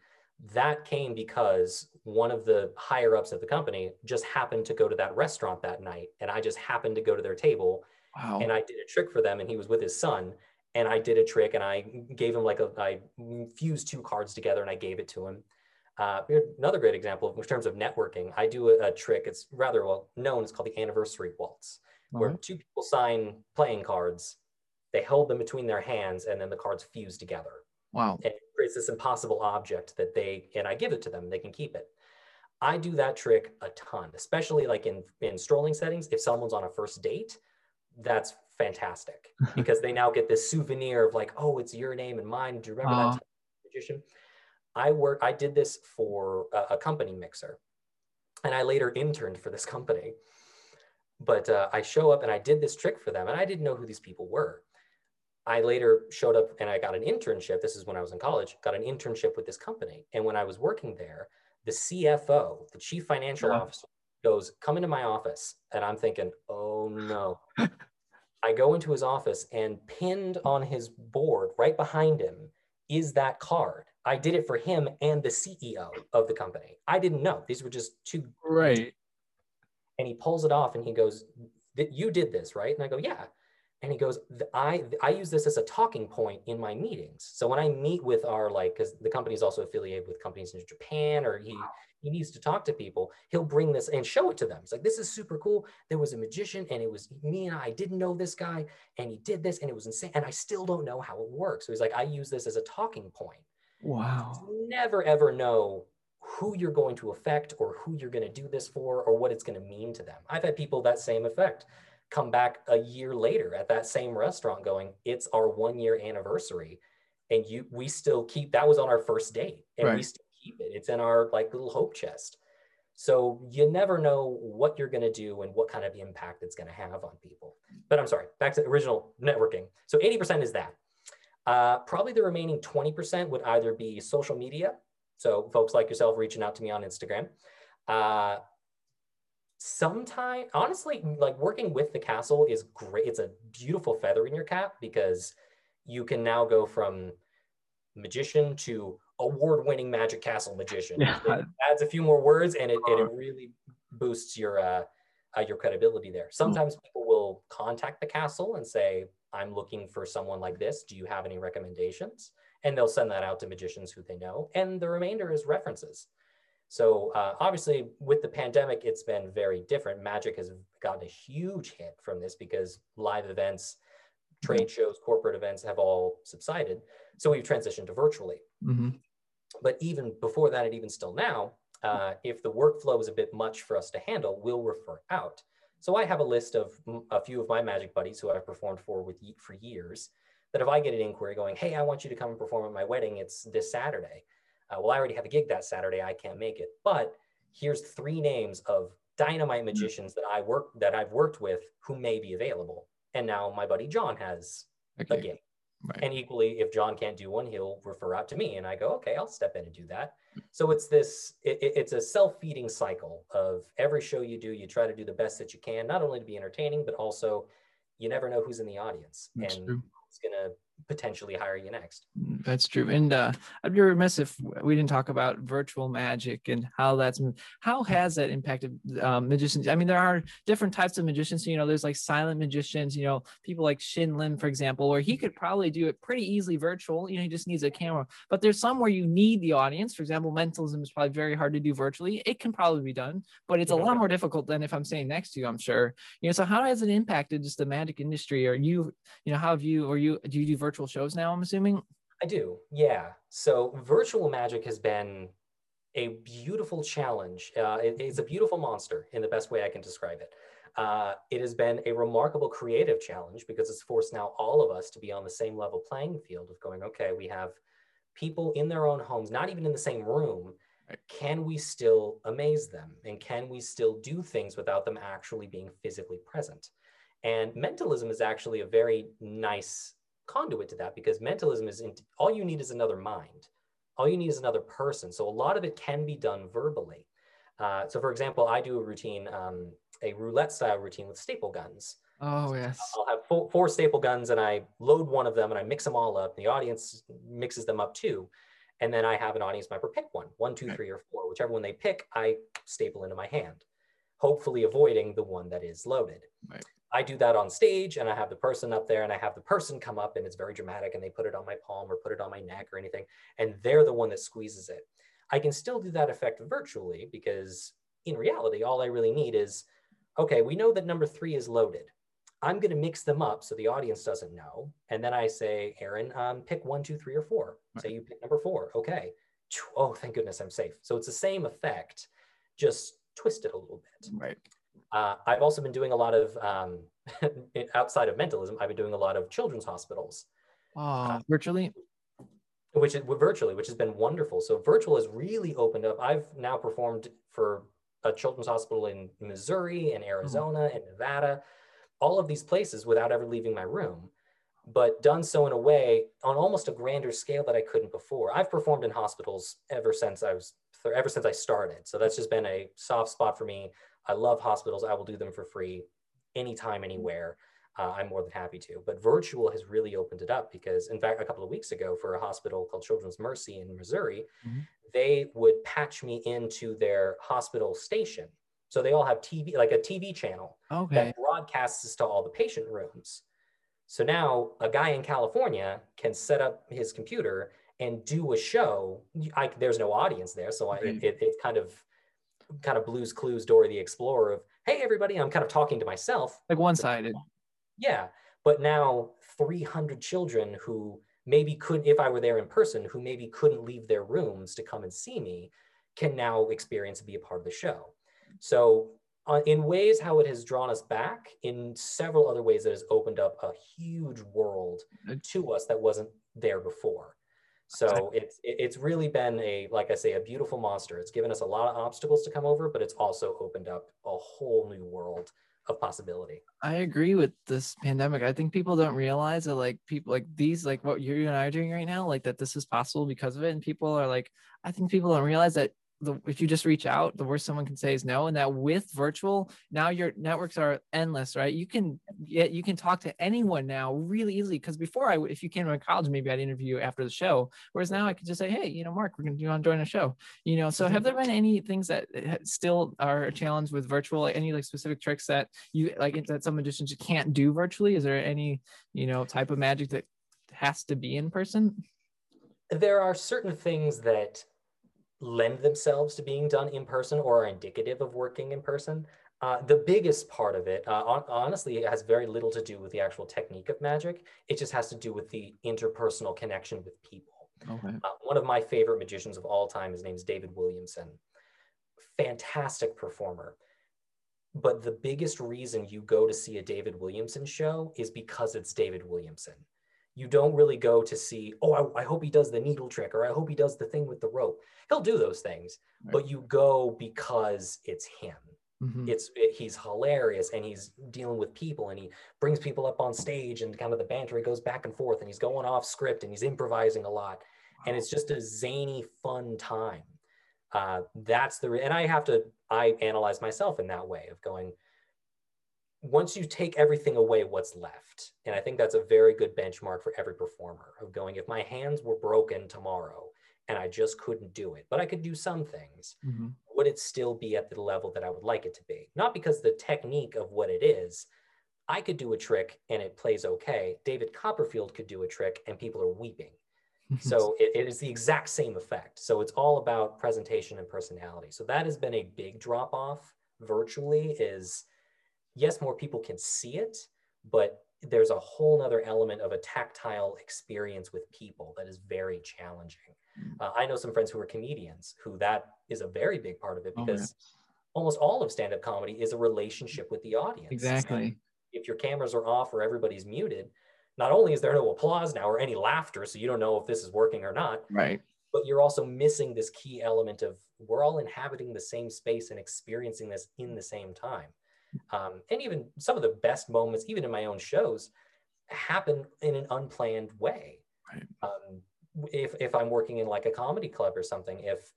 that came because one of the higher ups of the company just happened to go to that restaurant that night and I just happened to go to their table Wow. And I did a trick for them, and he was with his son. And I did a trick, and I gave him like a, I fused two cards together, and I gave it to him. Uh, another great example in terms of networking. I do a, a, trick. It's rather well known. It's called the anniversary waltz, where mm-hmm. two people sign playing cards. They hold them between their hands, and then the cards fuse together. Wow! And it creates this impossible object that they and I give it to them. They can keep it. I do that trick a ton, especially like in in strolling settings. If someone's on a first date, that's fantastic because they now get this souvenir of like, oh, it's your name and mine. Do you remember that magician? I work. I did this for a, a, company mixer, and I later interned for this company. But uh, I show up and I did this trick for them, and I didn't know who these people were. I later showed up and I got an internship. This is when I was in college. Got an internship with this company, and when I was working there, the CFO, the chief financial yeah. officer, goes, Come into my office. And I'm thinking, Oh no. I go into his office and pinned on his board right behind him is that card. I did it for him and the CEO of the company. I didn't know. These were just two. Right. And he pulls it off and he goes, You did this, right? And I go, Yeah. And he goes, I, I use this as a talking point in my meetings. So when I meet with our, like, because the company is also affiliated with companies in Japan, or he, he needs to talk to people, he'll bring this and show it to them. It's like, this is super cool. There was a magician and it was me and I didn't know this guy and he did this and it was insane. And I still don't know how it works. So he's like, I use this as a talking point. Wow. Never ever know who you're going to affect or who you're going to do this for or what it's going to mean to them. I've had people that same effect come back a year later at that same restaurant going, it's our one year anniversary. And you, we still keep, that was on our first date and right. we still keep it. It's in our like little hope chest. So you never know what you're going to do and what kind of impact it's going to have on people. But I'm sorry, back to original networking. So 80% is that. Uh, probably the remaining 20% would either be social media. So folks like yourself reaching out to me on Instagram. Uh, sometime honestly like working with the castle is great it's a beautiful feather in your cap because you can now go from magician to award-winning magic castle magician yeah. it adds a few more words and it, and it really boosts your uh uh, your credibility there. Sometimes people will contact the castle and say, I'm looking for someone like this. Do you have any recommendations? And they'll send that out to magicians who they know. And the remainder is references. So uh, obviously, with the pandemic, it's been very different. Magic has gotten a huge hit from this because live events, trade shows, corporate events have all subsided. So we've transitioned to virtually. Mm-hmm. But even before that, and even still now, uh, if the workflow is a bit much for us to handle, we'll refer out. So I have a list of a few of my magic buddies who I've performed for with for years. That if I get an inquiry going, hey, I want you to come and perform at my wedding, it's this Saturday. Uh, well, I already have a gig that Saturday, I can't make it. But here's three names of dynamite mm-hmm. magicians that I work that I've worked with who may be available. And now my buddy John has okay. a gig. Right. And equally, if John can't do one, he'll refer out to me, and I go, okay, I'll step in and do that. So it's this, it, it's a self-feeding cycle of every show you do, you try to do the best that you can, not only to be entertaining, but also you never know who's in the audience That's and true. who's gonna potentially hire you next. That's true. And uh, I'd be remiss if we didn't talk about virtual magic and how that's how has that impacted um, magicians. I mean, there are different types of magicians. You know, there's like silent magicians. You know, people like Shin Lim, for example, where he could probably do it pretty easily virtual. You know, he just needs a camera. But there's some where you need the audience. For example, mentalism is probably very hard to do virtually. It can probably be done, but it's a lot more difficult than if I'm saying next to you. I'm sure. You know, so how has it impacted just the magic industry? Or you, you know, how have you or you do you do virtual virtual shows now, I'm assuming? I do, yeah. So virtual magic has been a beautiful challenge. Uh, it, it's a beautiful monster in the best way I can describe it. Uh, it has been a remarkable creative challenge because it's forced now all of us to be on the same level playing field of going, okay, we have people in their own homes, not even in the same room. Can we still amaze them? And can we still do things without them actually being physically present? And mentalism is actually a very nice conduit to that because mentalism is in, all you need is another mind. All you need is another person. So a lot of it can be done verbally. Uh, so for example, I do a routine, um, a roulette style routine with staple guns. Oh yes. I'll have four, four, staple guns and I load one of them and I mix them all up. And The audience mixes them up too. And then I have an audience member pick one, one, two, three, or four. Whichever one they pick, I staple into my hand, hopefully avoiding the one that is loaded. Right. I do that on stage and I have the person up there and I have the person come up and it's very dramatic and they put it on my palm or put it on my neck or anything. And they're the one that squeezes it. I can still do that effect virtually because in reality, all I really need is, okay, we know that number three is loaded. I'm going to mix them up so the audience doesn't know. And then I say, Aaron, um, pick one, two, three, or four. Right. Say you pick number four. Okay. Oh, thank goodness I'm safe. So it's the same effect, just twisted a little bit. Right. Uh, I've also been doing a lot of, um, outside of mentalism, I've been doing a lot of children's hospitals. Uh, virtually? Which is virtually, which has been wonderful. So virtual has really opened up. I've now performed for a children's hospital in Missouri and Arizona mm-hmm. and Nevada, all of these places without ever leaving my room, but done so in a way on almost a grander scale that I couldn't before. I've performed in hospitals ever since I was ever since I started. So that's just been a soft spot for me. I love hospitals. I will do them for free anytime, anywhere. Uh, I'm more than happy to. But virtual has really opened it up because, in fact, a couple of weeks ago, for a hospital called Children's Mercy in Missouri, mm-hmm. they would patch me into their hospital station. So they all have TV, like a TV channel okay. that broadcasts to all the patient rooms. So now a guy in California can set up his computer and do a show. I, there's no audience there, so I, it, it, it's kind of kind of Blues Clues Dora the Explorer of, hey, everybody, I'm kind of talking to myself. Like one sided. Yeah. But now 300 children who maybe couldn't, if I were there in person, who maybe couldn't leave their rooms to come and see me, can now experience and be a part of the show. So, uh, in ways how it has drawn us back, in several other ways, it has opened up a huge world to us that wasn't there before. So it's it's really been a like I say a beautiful monster. It's given us a lot of obstacles to come over, but it's also opened up a whole new world of possibility. I agree with this pandemic. I think people don't realize that like people like these like what you and I are doing right now, like that this is possible because of it. And people are like, I think people don't realize that the if you just reach out, the worst someone can say is no. And that with virtual, now your networks are endless, right? You can get you can talk to anyone now really easily. Because before I if you came to my college, maybe I'd interview you after the show. Whereas now I could just say, hey, you know, Mark, we're gonna do on join a show. You know, so have there been any things that eh, still are a challenge with virtual? Any like specific tricks that you like that some magicians you can't do virtually? Is there any, you know, type of magic that has to be in person? There are certain things that lend themselves to being done in person or are indicative of working in person. Uh, the biggest part of it, uh, honestly, it has very little to do with the actual technique of magic. It just has to do with the interpersonal connection with people. Okay. Uh, one of my favorite magicians of all time, his name is David Williamson. Fantastic performer. But the biggest reason you go to see a David Williamson show is because it's David Williamson you don't really go to see, oh, I, I, hope he does the needle trick or I hope he does the thing with the rope. He'll do those things, right. but you go because it's him. Mm-hmm. It's it, he's hilarious and he's dealing with people and he brings people up on stage and kind of the banter he goes back and forth and he's going off script and he's improvising a lot wow. and it's just a zany fun time. Uh, that's the and I have to I analyze myself in that way of going once you take everything away, what's left? And I think that's a very good benchmark for every performer of going, if my hands were broken tomorrow and I just couldn't do it, but I could do some things, mm-hmm. would it still be at the level that I would like it to be? Not because the technique of what it is, I could do a trick and it plays okay. David Copperfield could do a trick and people are weeping. so it, it is the exact same effect. So it's all about presentation and personality. So that has been a big drop off virtually is yes, more people can see it, but there's a whole nother element of a tactile experience with people that is very challenging. Mm. Uh, I know some friends who are comedians who that is a very big part of it oh, because oh, almost all of stand-up comedy is a relationship with the audience. Exactly. if your cameras are off or everybody's muted, not only is there no applause now or any laughter, so you don't know if this is working or not. Right. But you're also missing this key element of we're all inhabiting the same space and experiencing this in the same time. Um, and even some of the best moments, even in my own shows, happen in an unplanned way. Right. Um, if, if I'm working in like a comedy club or something, if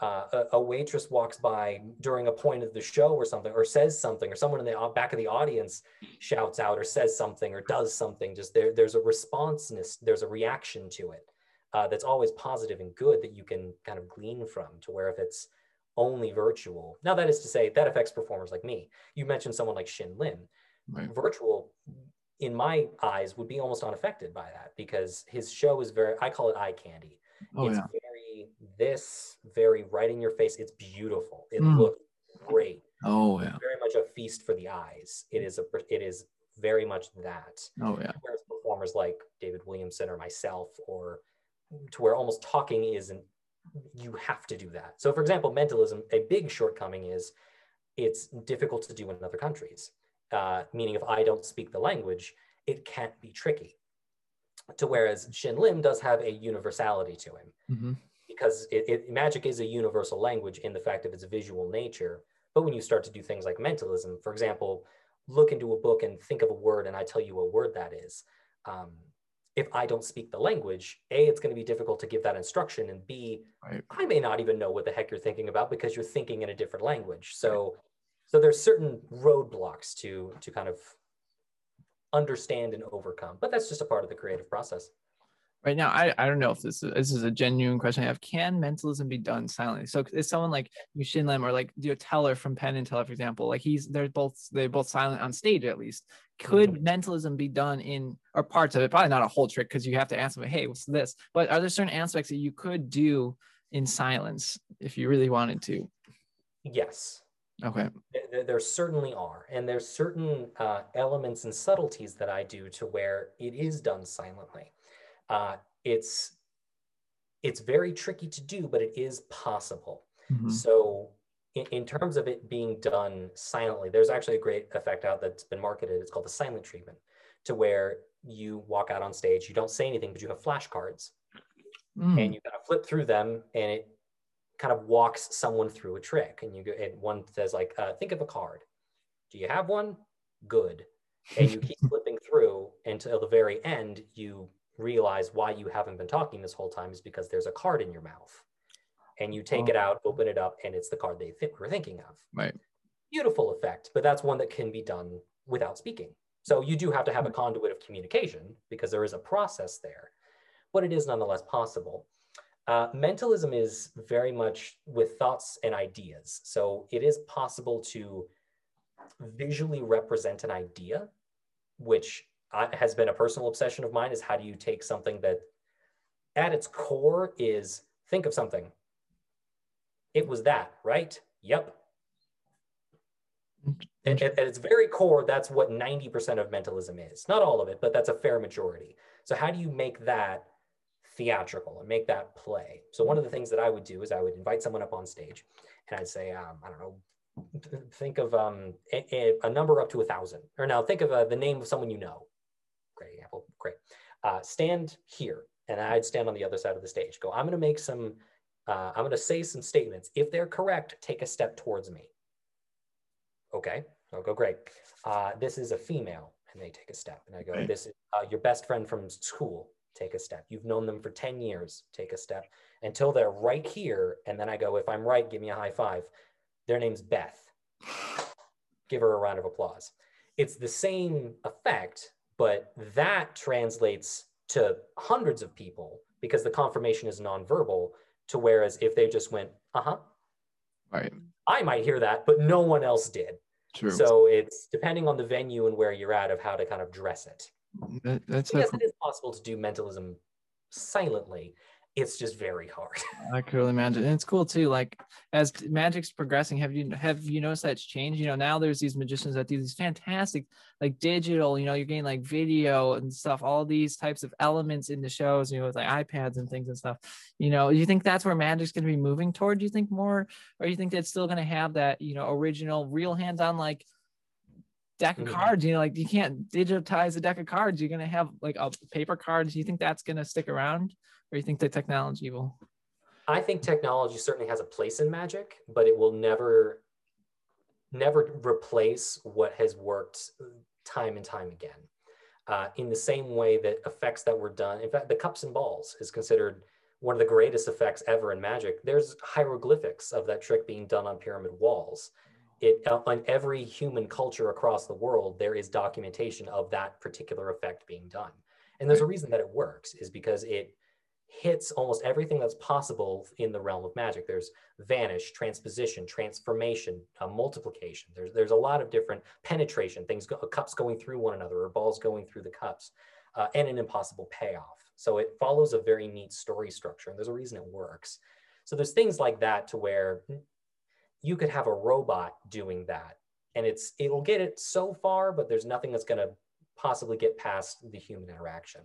uh, a, a, waitress walks by during a point of the show or something, or says something, or someone in the back of the audience shouts out or says something or does something, just there, there's a responseness, there's a reaction to it uh, that's always positive and good that you can kind of glean from to where if it's only virtual. Now, that is to say, that affects performers like me. You mentioned someone like Shin Lim. Right. Virtual, in my eyes, would be almost unaffected by that because his show is very, I call it eye candy. Oh, it's yeah. very this, very right in your face. It's beautiful. It mm. looks great. Oh, yeah. very much a feast for the eyes. It is a, it is very much that. Oh, yeah. Whereas performers like David Williamson or myself, or to where almost talking isn't you have to do that. So for example, mentalism, a big shortcoming is it's difficult to do in other countries. Uh, meaning if I don't speak the language, it can't be tricky. To whereas Shin Lim does have a universality to him mm-hmm. because it, it, magic is a universal language in the fact of its visual nature. But when you start to do things like mentalism, for example, look into a book and think of a word and I tell you what word that is. Um, if I don't speak the language, A, it's going to be difficult to give that instruction. And B, right. I may not even know what the heck you're thinking about because you're thinking in a different language. So, right. so there's certain roadblocks to, to kind of understand and overcome, but that's just a part of the creative process right now I, I don't know if this is, this is a genuine question i have. Can mentalism be done silently? So is someone like Shin Lim or like you know, teller from penn and teller for example like he's they're both they're both silent on stage at least. Could mm-hmm. mentalism be done in or parts of it? Probably not a whole trick because you have to ask them hey what's this? But are there certain aspects that you could do in silence if you really wanted to? Yes. Okay. There, there certainly are. And there's certain uh, elements and subtleties that i do to where it is done silently uh, it's it's very tricky to do, but it is possible. Mm-hmm. So in, in, terms of it being done silently, there's actually a great effect out that's been marketed. It's called the silent treatment, to where you walk out on stage, you don't say anything, but you have flashcards, mm. and you kind of flip through them, and it kind of walks someone through a trick. And you go, and one says like, uh, think of a card. Do you have one? Good. And you keep flipping through until the very end. You realize why you haven't been talking this whole time is because there's a card in your mouth. and you take it out, open it up, and it's the card they th- were thinking of. Right. Beautiful effect, but that's one that can be done without speaking. So you do have to have a conduit of communication because there is a process there, but it is nonetheless possible. Uh, mentalism is very much with thoughts and ideas. So it is possible to visually represent an idea, which has been a personal obsession of mine is how do you take something that at its core is think of something. It was that, right? Yep. At, at its very core, that's what 90% of mentalism is. Not all of it, but that's a fair majority. So, how do you make that theatrical and make that play? So, one of the things that I would do is I would invite someone up on stage and I'd say, um, I don't know, think of um, a, a, number up to a thousand. Or now think of uh, the name of someone you know. Great example. Great. Uh, stand here and I'd stand on the other side of the stage. Go, I'm going to make some, uh, I'm going to say some statements. If they're correct, take a step towards me. Okay, I'll go, great. Uh, this is a female, and they take a step. And I go, this is uh, your best friend from school, take a step. You've known them for 10 years, take a step until they're right here. And then I go, if I'm right, give me a high five. Their name's Beth. Give her a round of applause. It's the same effect, but that translates to hundreds of people because the confirmation is nonverbal to whereas if they just went uh-huh right. I might hear that but no one else did. True. so it's depending on the venue and where you're at of how to kind of dress it. That, that's yes it is possible to do mentalism silently it's just very hard. I could really imagine. And it's cool too. Like as magic's progressing, have you have you noticed that's changed? You know, now there's these magicians that do these fantastic, like digital, you know, you're getting like video and stuff, all these types of elements in the shows, you know, with like iPads and things and stuff. You know, do you think that's where magic's gonna be moving toward? Do you think more, or you think it's still gonna have that, you know, original real hands-on like deck of mm-hmm. cards you know like you can't digitize a deck of cards you're going to have like a paper cards you think that's going to stick around or you think the technology will? I think technology certainly has a place in magic, but it will never, never replace what has worked time and time again. Uh, in the same way that effects that were done, in fact, the cups and balls is considered one of the greatest effects ever in magic. There's hieroglyphics of that trick being done on pyramid walls. It on every human culture across the world, there is documentation of that particular effect being done. And there's a reason that it works is because it hits almost everything that's possible in the realm of magic. There's vanish, transposition, transformation, uh, multiplication. There's there's a lot of different penetration things, go, cups going through one another or balls going through the cups, uh, and an impossible payoff. So it follows a very neat story structure, and there's a reason it works. So there's things like that to where you could have a robot doing that, and it's it'll get it so far, but there's nothing that's going to possibly get past the human interaction.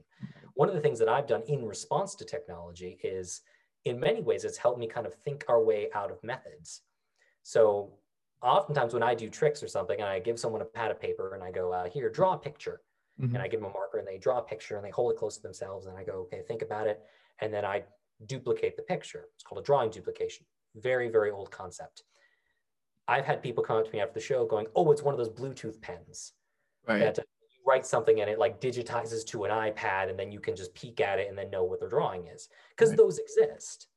One of the things that I've done in response to technology is, in many ways, it's helped me kind of think our way out of methods. So, oftentimes when I do tricks or something, and I give someone a pad of paper and I go, uh, "Here, draw a picture," mm-hmm. and I give them a marker and they draw a picture and they hold it close to themselves, and I go, "Okay, think about it," and then I duplicate the picture. It's called a drawing duplication. Very, very old concept. I've had people come up to me after the show going, "Oh, it's one of those Bluetooth pens." Right. That write something and it like digitizes to an iPad and then you can just peek at it and then know what the drawing is because right. those exist.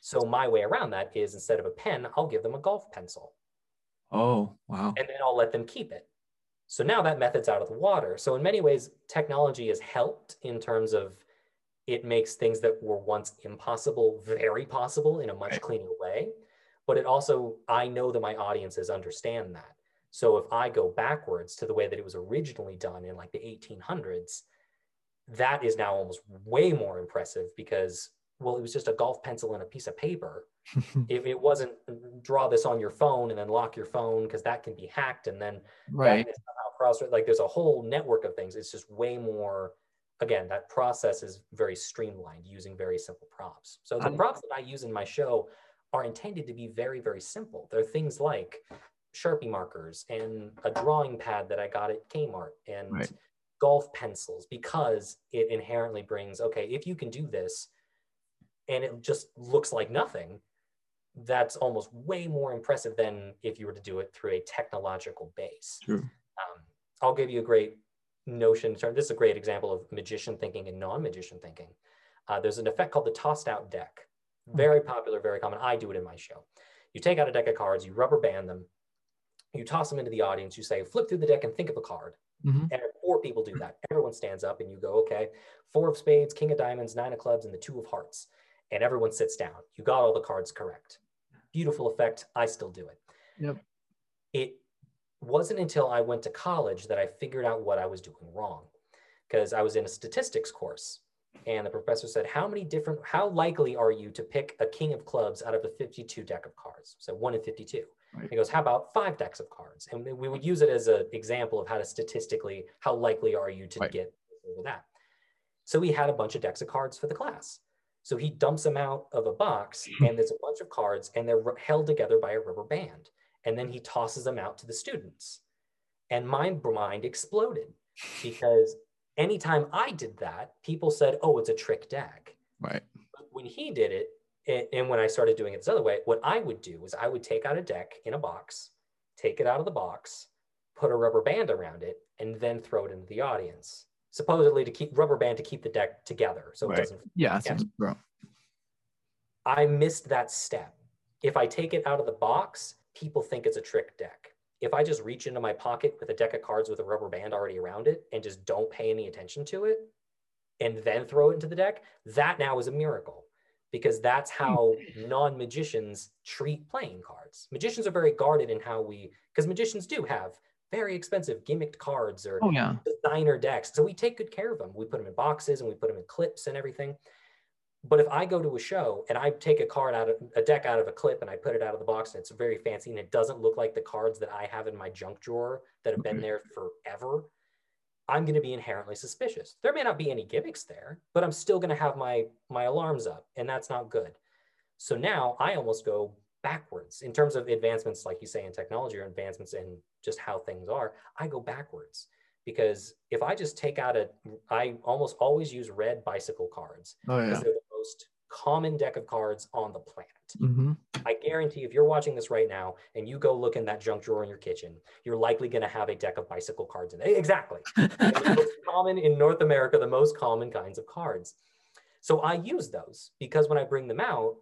So my way around that is instead of a pen, I'll give them a golf pencil. Oh, wow. And then I'll let them keep it. So now that method's out of the water. So in many ways, technology has helped in terms of it makes things that were once impossible very possible in a much right. cleaner way. But it also, I know that my audiences understand that. So if I go backwards to the way that it was originally done in like the 1800s, that is now almost way more impressive because well, it was just a golf pencil and a piece of paper. if it wasn't mm, draw this on your phone and then lock your phone because that can be hacked and then right cross like there's a whole network of things. It's just way more. Again, that process is very streamlined using very simple props. So the props that I use in my show are intended to be very very simple. They're things like Sharpie markers and a drawing pad that I got at Kmart and right. golf pencils because it inherently brings, okay, if you can do this and it just looks like nothing, that's almost way more impressive than if you were to do it through a technological base. Um, I'll give you a great notion. This is a great example of magician thinking and non magician thinking. Uh, there's an effect called the tossed out deck. Very popular, very common. I do it in my show. You take out a deck of cards, you rubber band them, you toss them into the audience, you say, flip through the deck and think of a card. Mhm. And four people do that. Everyone stands up and you go, okay, four of spades, king of diamonds, nine of clubs, and the two of hearts. And everyone sits down. You got all the cards correct. Beautiful effect. I still do it. Yep. It wasn't until I went to college that I figured out what I was doing wrong. Because I was in a statistics course and the professor said, How many different, how likely are you to pick a king of clubs out of a 52 deck of cards? So one in 52. Right. He goes, How about five decks of cards? And we would use it as an example of how to statistically, how likely are you to Right. get over that? So he had a bunch of decks of cards for the class. So he dumps them out of a box, and there's a bunch of cards, and they're held together by a rubber band. And then he tosses them out to the students. And my mind exploded because anytime I did that, people said, oh, it's a trick deck. Right. But when he did it, a- and when I started doing it this other way, what I would do was I would take out a deck in a box, take it out of the box, put a rubber band around it, and then throw it into the audience. Supposedly to keep rubber band to keep the deck together so Right. it doesn't Yeah. Yeah. I missed that step. If I take it out of the box, people think it's a trick deck. If I just reach into my pocket with a deck of cards with a rubber band already around it and just don't pay any attention to it and then throw it into the deck, that now is a miracle because that's hmm. how non magicians treat playing cards. Magicians are very guarded in how we, because magicians do have very expensive gimmicked cards or Oh yeah. designer decks. So we take good care of them. We put them in boxes and we put them in clips and everything. But if I go to a show and I take a card out of a deck out of a clip and I put it out of the box and it's very fancy and it doesn't look like the cards that I have in my junk drawer that have been there forever, I'm going to be inherently suspicious. There may not be any gimmicks there, but I'm still going to have my my alarms up and that's not good. So now I almost go backwards in terms of advancements like you say in technology or advancements in just how things are. I go backwards because if I just take out a, I almost always use red bicycle cards Oh because yeah. they're the most common deck of cards on the planet. Mm-hmm. I guarantee if you're watching this right now and you go look in that junk drawer in your kitchen, you're likely going to have a deck of bicycle cards in it. Exactly. Common in North America, the most common kinds of cards. So I use those because when I bring them out,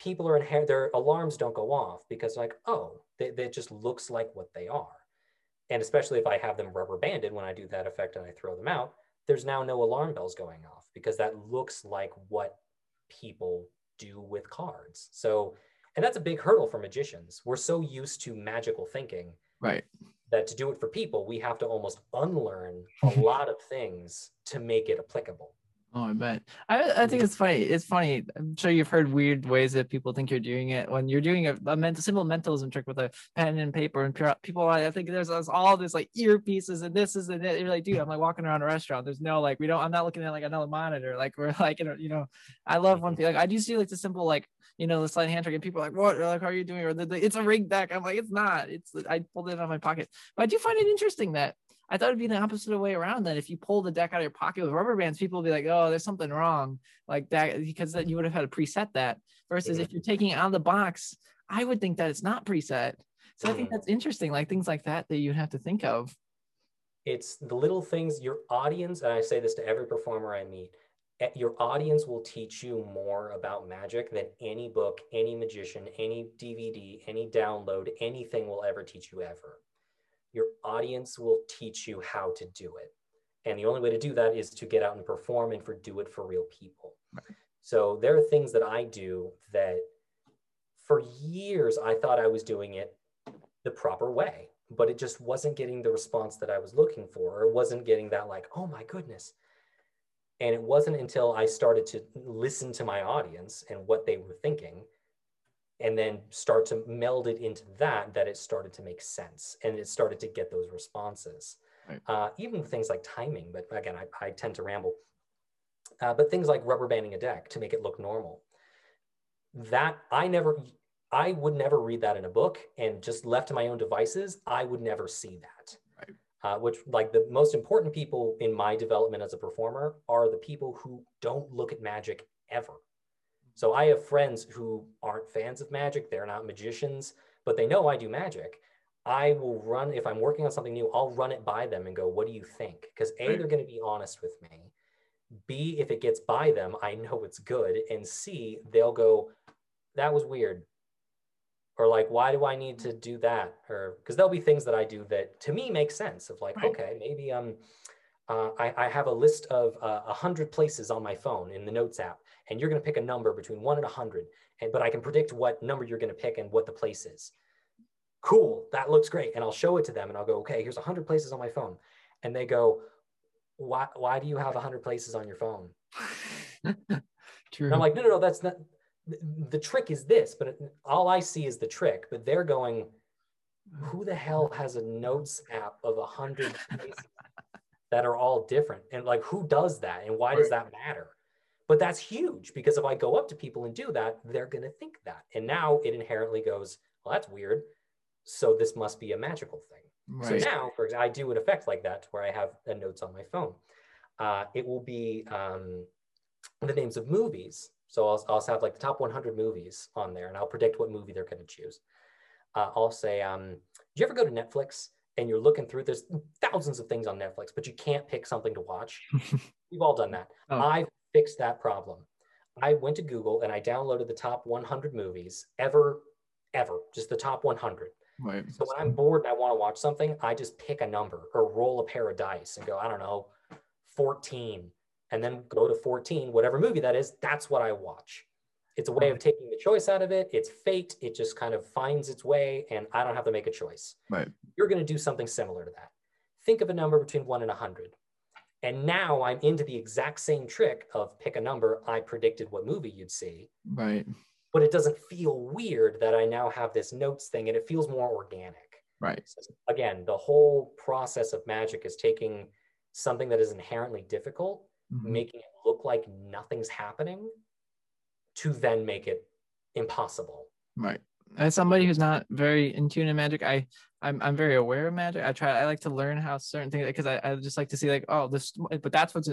people are inherent, their alarms don't go off because like, oh, they, they just looks like what they are. And especially if I have them rubber banded when I do that effect and I throw them out, there's now no alarm bells going off because that looks like what people do with cards. So, and that's a big hurdle for magicians. We're so used to magical thinking Right. that to do it for people, we have to almost unlearn a lot of things to make it applicable. Oh, I bet. I I think it's funny. It's funny. I'm sure you've heard weird ways that people think you're doing it when you're doing a, a mental, simple mentalism trick with a pen and paper and pure, people. I think there's, there's all this like earpieces and this is and that. You're like, dude, I'm like walking around a restaurant. There's no like we don't. I'm not looking at like another monitor. Like we're like you know, you know. I love when mm-hmm. people like I do see like the simple like you know the slide hand trick and people are like what like how are you doing or it's a rig deck. I'm like it's not. It's I pulled it out of my pocket. But I do find it interesting that I thought it'd be the opposite way around. That if you pull the deck out of your pocket with rubber bands, people will be like, "Oh, there's something wrong," like that, because then you would have had to preset that. Versus Mhm. if you're taking it out of the box, I would think that it's not preset. So I think Mhm. that's interesting, like things like that that you'd have to think of. It's the little things your audience, and I say this to every performer I meet, eh, your audience will teach you more about magic than any book, any magician, any DVD, any download, anything will ever teach you ever. Your audience will teach you how to do it. And the only way to do that is to get out and perform and for do it for real people. So there are things that I do that for years I thought I was doing it the proper way, but it just wasn't getting the response that I was looking for, or it wasn't getting that, like, oh my goodness. And it wasn't until I started to listen to my audience and what they were thinking, and then start to meld it into that, that it started to make sense and it started to get those responses. Right. Uh, even things like timing, but again, I, I tend to ramble. Uh, but things like rubber banding a deck to make it look normal. That I never, I would never read that in a book, and just left to my own devices, I would never see that. Right. Uh, which, like, the most important people in my development as a performer are the people who don't look at magic ever. So I have friends who aren't fans of magic, they're not magicians, but they know I do magic. I will run, if I'm working on something new, I'll run it by them and go, What do you think? Because A, they're going to be honest with me. B, if it gets by them, I know it's good. And C, they'll go, that was weird. Or like, why do I need to do that? Or because there'll be things that I do that to me make sense of like, right. okay, maybe um, uh, I, I, have a list of uh, a uh, hundred places on my phone in the Notes app, and you're going to pick a number between one and a hundred, and but I can predict what number you're going to pick and what the place is. Cool, that looks great, and I'll show it to them, and I'll go, okay, here's a hundred places on my phone, and they go, why why do you have 100 places on your phone? True. And i'm like no no no that's not the trick is this but all i see is the trick but they're going who the hell has a notes app of 100 places that are all different? And like who does that and why does that matter but that's huge because if i go up to people and do that they're going to think that and now it inherently goes well that's weird so this must be a magical thing Right. So now, for example, I do an effect like that where I have the notes on my phone. Uh, it will be um, the names of movies. So I'll, I'll have like the top 100 movies on there and I'll predict what movie they're going to choose. Uh, I'll say, um, do you ever go to Netflix and you're looking through, there's thousands of things on Netflix, but you can't pick something to watch? We've all done that. Oh. I've fixed that problem. I went to Google and I downloaded the top 100 movies ever, ever, just the top 100. Right. So when I'm bored and I want to watch something, I just pick a number or roll a pair of dice and go, I don't know, 14, and then go to 14, whatever movie that is, that's what I watch. It's a way of taking the choice out of it. It's fate. It just kind of finds its way, and I don't have to make a choice. Right. You're going to do something similar to that. Think of a number between one and a 100. And now I'm into the exact same trick of pick a number. I predicted what movie you'd see. Right but it doesn't feel weird that I now have this notes thing and it feels more organic. Right. So again, the whole process of magic is taking something that is inherently difficult, mm-hmm. making it look like nothing's happening to then make it impossible. Right. As somebody who's not very in tune in magic, I I'm I'm very aware of magic. I try I like to learn how certain things because I, I just like to see like oh this but that's what's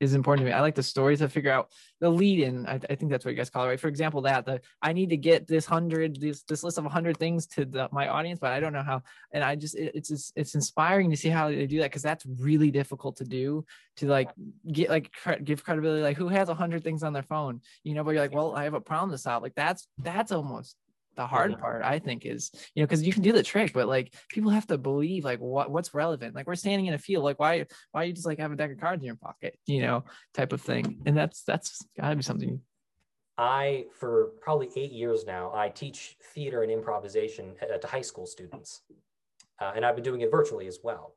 is important to me. I like the stories to figure out the lead in. I, I, think that's what you guys call it, right? For example, that the I need to get this hundred this this list of hundred things to the, my audience, but I don't know how. And I just it, it's it's, it's inspiring to see how they do that because that's really difficult to do to like get like cre- give credibility. Like who has a hundred things on their phone, you know? But you're like, well, I have a problem to solve. Like that's that's almost the hard part i think is you know because you can do the trick but like people have to believe like what what's relevant. Like we're standing in a field like why why you just like have a deck of cards in your pocket you know type of thing. And that's that's gotta be something i for probably eight years now i teach theater and improvisation to high school students. Uh, and i've been doing it virtually as well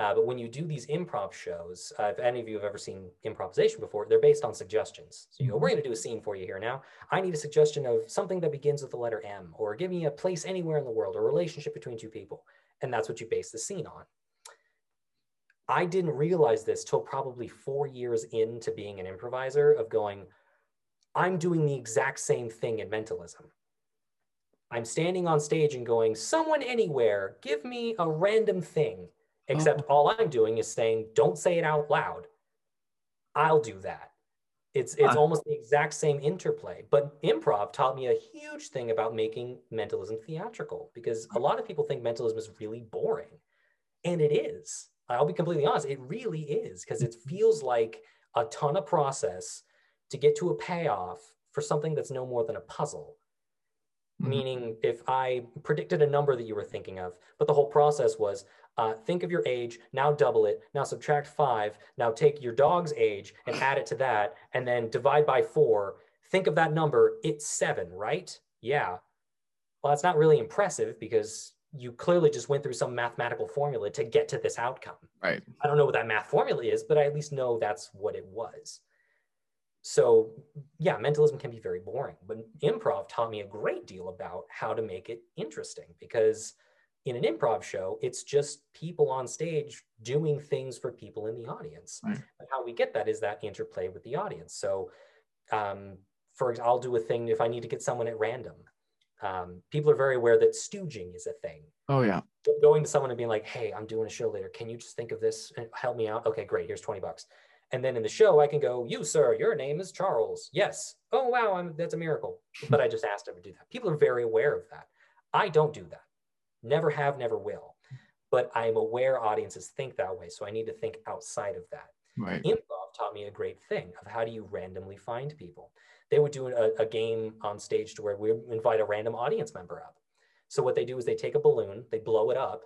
uh, but when you do these improv shows, uh, if any of you have ever seen improvisation before, they're based on suggestions. So you go, we're mm-hmm. going to do a scene for you here now. I need a suggestion of something that begins with the letter M, or give me a place anywhere in the world, or a relationship between two people. And that's what you base the scene on. I didn't realize this till probably four years into being an improviser of going, I'm doing the exact same thing in mentalism. I'm standing on stage and going, someone anywhere, give me a random thing except oh. all I'm doing is saying, don't say it out loud. I'll do that. It's it's huh. almost the exact same interplay. But improv taught me a huge thing about making mentalism theatrical because a lot of people think mentalism is really boring. And it is. I'll be completely honest, it really is because it feels like a ton of process to get to a payoff for something that's no more than a puzzle. Mm-hmm. Meaning, if I predicted a number that you were thinking of, but the whole process was uh, think of your age, now double it, now subtract five, now take your dog's age and add it to that, and then divide by four. Think of that number, it's seven, right? Yeah. Well, that's not really impressive because you clearly just went through some mathematical formula to get to this outcome. Right. I don't know what that math formula is, but I at least know that's what it was. So, yeah, mentalism can be very boring, but improv taught me a great deal about how to make it interesting because in an improv show, it's just people on stage doing things for people in the audience. Right. And how we get that is that interplay with the audience. So, um, for I'll do a thing if I need to get someone at random. Um, people are very aware that stooging is a thing. Oh yeah. Going to someone and being like, "Hey, I'm doing a show later. Can you just think of this and help me out?" Okay, great. Here's twenty bucks. And then in the show, I can go, "You, sir, your name is Charles." Yes. Oh wow, I'm, that's a miracle. but I just asked him to do that. People are very aware of that. I don't do that. Never have, never will. But I'm aware audiences think that way. So I need to think outside of that. Right. Improv taught me a great thing of how do you randomly find people. They would do a, a game on stage to where we invite a random audience member up. So what they do is they take a balloon, they blow it up,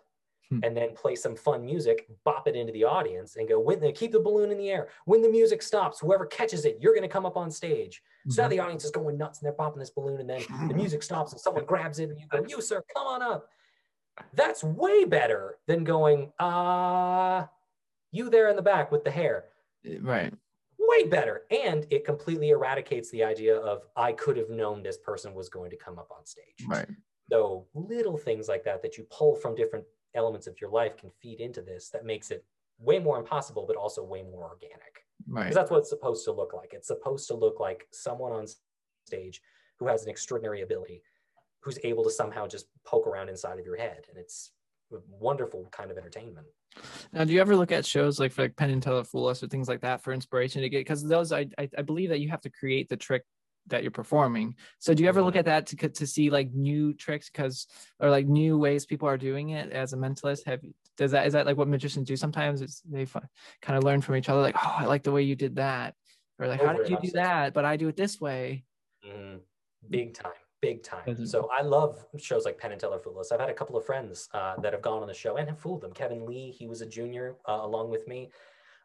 Hmm. and then play some fun music, bop it into the audience, and go, when they keep the balloon in the air. When the music stops, whoever catches it, you're going to come up on stage. So now Mhm. the audience is going nuts and they're popping this balloon, and then the music stops and someone grabs it, and you go, "You sir, come on up." That's way better than going, "Ah, you there in the back with the hair." Right. Way better, and it completely eradicates the idea of I could have known this person was going to come up on stage. Right. So little things like that that you pull from different elements of your life can feed into this. That makes it way more impossible, but also way more organic Right. because that's what it's supposed to look like. It's supposed to look like someone on stage who has an extraordinary ability, who's able to somehow just poke around inside of your head, and it's a wonderful kind of entertainment. Now, do you ever look at shows like for like Penn and Teller Fool Us or things like that for inspiration to get? Because those, I, I I believe that you have to create the trick that you're performing. So, do you ever look Mhm. at that to to see like new tricks because or like new ways people are doing it as a mentalist? Have does that is that like what magicians do sometimes? It's they fi- kind of learn from each other. Like, oh, I like the way you did that, or like, Oh, how did you do that? But I do it this way. Mhm. Big time, big time. Doesn't- So I love shows like Penn and Teller Fool Us. I've had a couple of friends uh, that have gone on the show and have fooled them. Kevin Lee, he was a junior uh, along with me.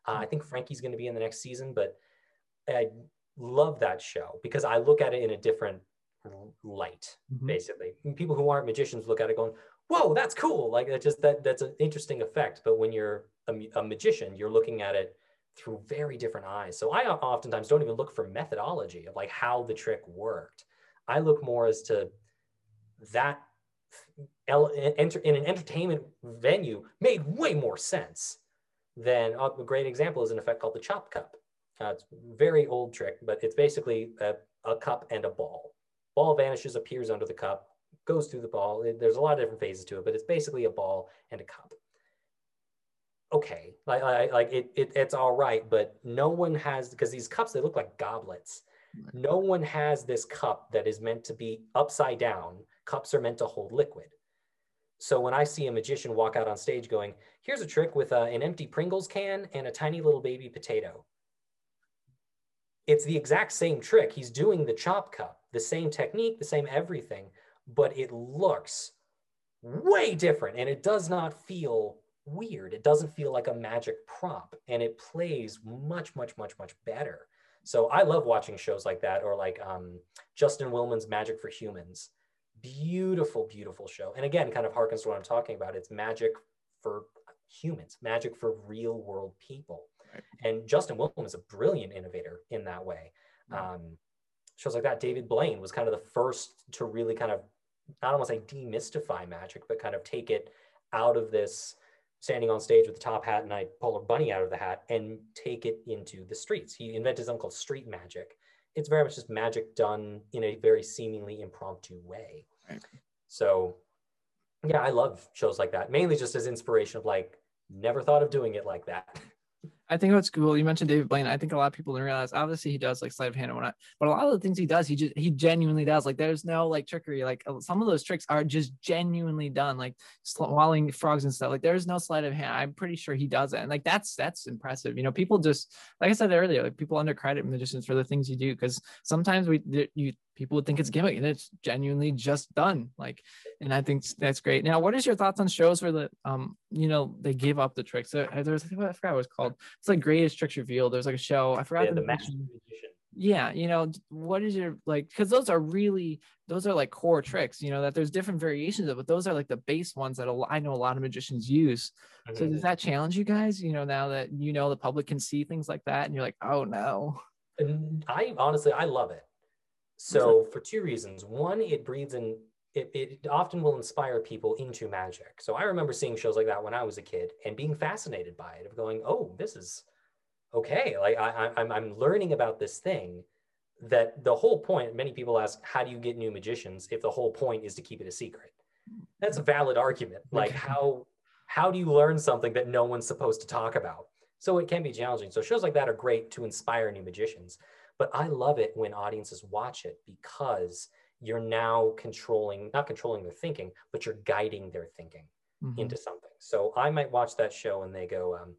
Uh, I think Frankie's going to be in the next season, but I love that show because I look at it in a different light, Mhm. basically. And People who aren't magicians look at it going, "Whoa, that's cool!" Like it just that that's an interesting effect. But when you're a, a magician, you're looking at it through very different eyes. So I oftentimes don't even look for methodology of like how the trick worked. I look more as to that enter in an entertainment venue made way more sense than a great example is an effect called the chop cup. Uh, it's a very old trick, but it's basically a, a cup and a ball. Ball vanishes, appears under the cup, goes through the ball. It- there's a lot of different phases to it, but it's basically a ball and a cup. Okay, like like, like it, it it's all right, but no one has because these cups they look like goblets. Right. No one has this cup that is meant to be upside down. Cups are meant to hold liquid. So when I see a magician walk out on stage going, here's a trick with uh, an empty Pringles can and a tiny little baby potato. It's the exact same trick. He's doing the chop cup, the same technique, the same everything, but it looks way different and it does not feel weird. It doesn't feel like a magic prop and it plays much, much, much, much better. So I love watching shows like that or like um, Justin Willman's Magic for Humans. Beautiful, beautiful show. And again, kind of harkens to what I'm talking about. It's magic for humans, magic for real world people. Right. And Justin Willman is a brilliant innovator in that way. Right. Um, shows like that, David Blaine was kind of the first to really kind of, I don't want to say demystify magic, but kind of take it out of this standing on stage with the top hat and I pull a bunny out of the hat and take it into the streets. He invented something called street magic. It's very much just magic done in a very seemingly impromptu way. Right. So, yeah, I love shows like that, mainly just as inspiration of like, never thought of doing it like that. I think what's cool. You mentioned David Blaine. I think a lot of people don't realize. Obviously, he does like sleight of hand and whatnot, but a lot of the things he does, he just he genuinely does. Like, there's no like trickery. Like uh, some of those tricks are just genuinely done. Like swallowing frogs and stuff. Like there's no sleight of hand. I'm pretty sure he does it, and like that's that's impressive. You know, people just like I said earlier, like people undercredit magicians for the things you do because sometimes we you people would think it's gimmick and it's genuinely just done. Like, and I think that's great. Now, what is your thoughts on shows where the um you know they give up the tricks? There, there's I forgot what it was called it's like greatest tricks revealed. There's like a show. I forgot Yeah, the the magician. Yeah, you know, what is your like because those are really those are like core tricks, you know, that there's different variations of it, but those are like the base ones that a I know a lot of magicians use. So Mhm. does that challenge you guys, you know, now that you know the public can see things like that and you're like, oh no. And I honestly, I love it. So for two reasons. One, it breeds and it, it often will inspire people into magic. So I remember seeing shows like that when I was a kid and being fascinated by it, of going, oh, this is okay. Like I, I, I'm, I'm learning about this thing that the whole point, many people ask, how do you get new magicians if the whole point is to keep it a secret? That's a valid argument. Like how, how do you learn something that no one's supposed to talk about? So it can be challenging. So shows like that are great to inspire new magicians. But I love it when audiences watch it because you're now controlling, not controlling their thinking, but you're guiding their thinking Mhm. into something. So I might watch that show and they go, um,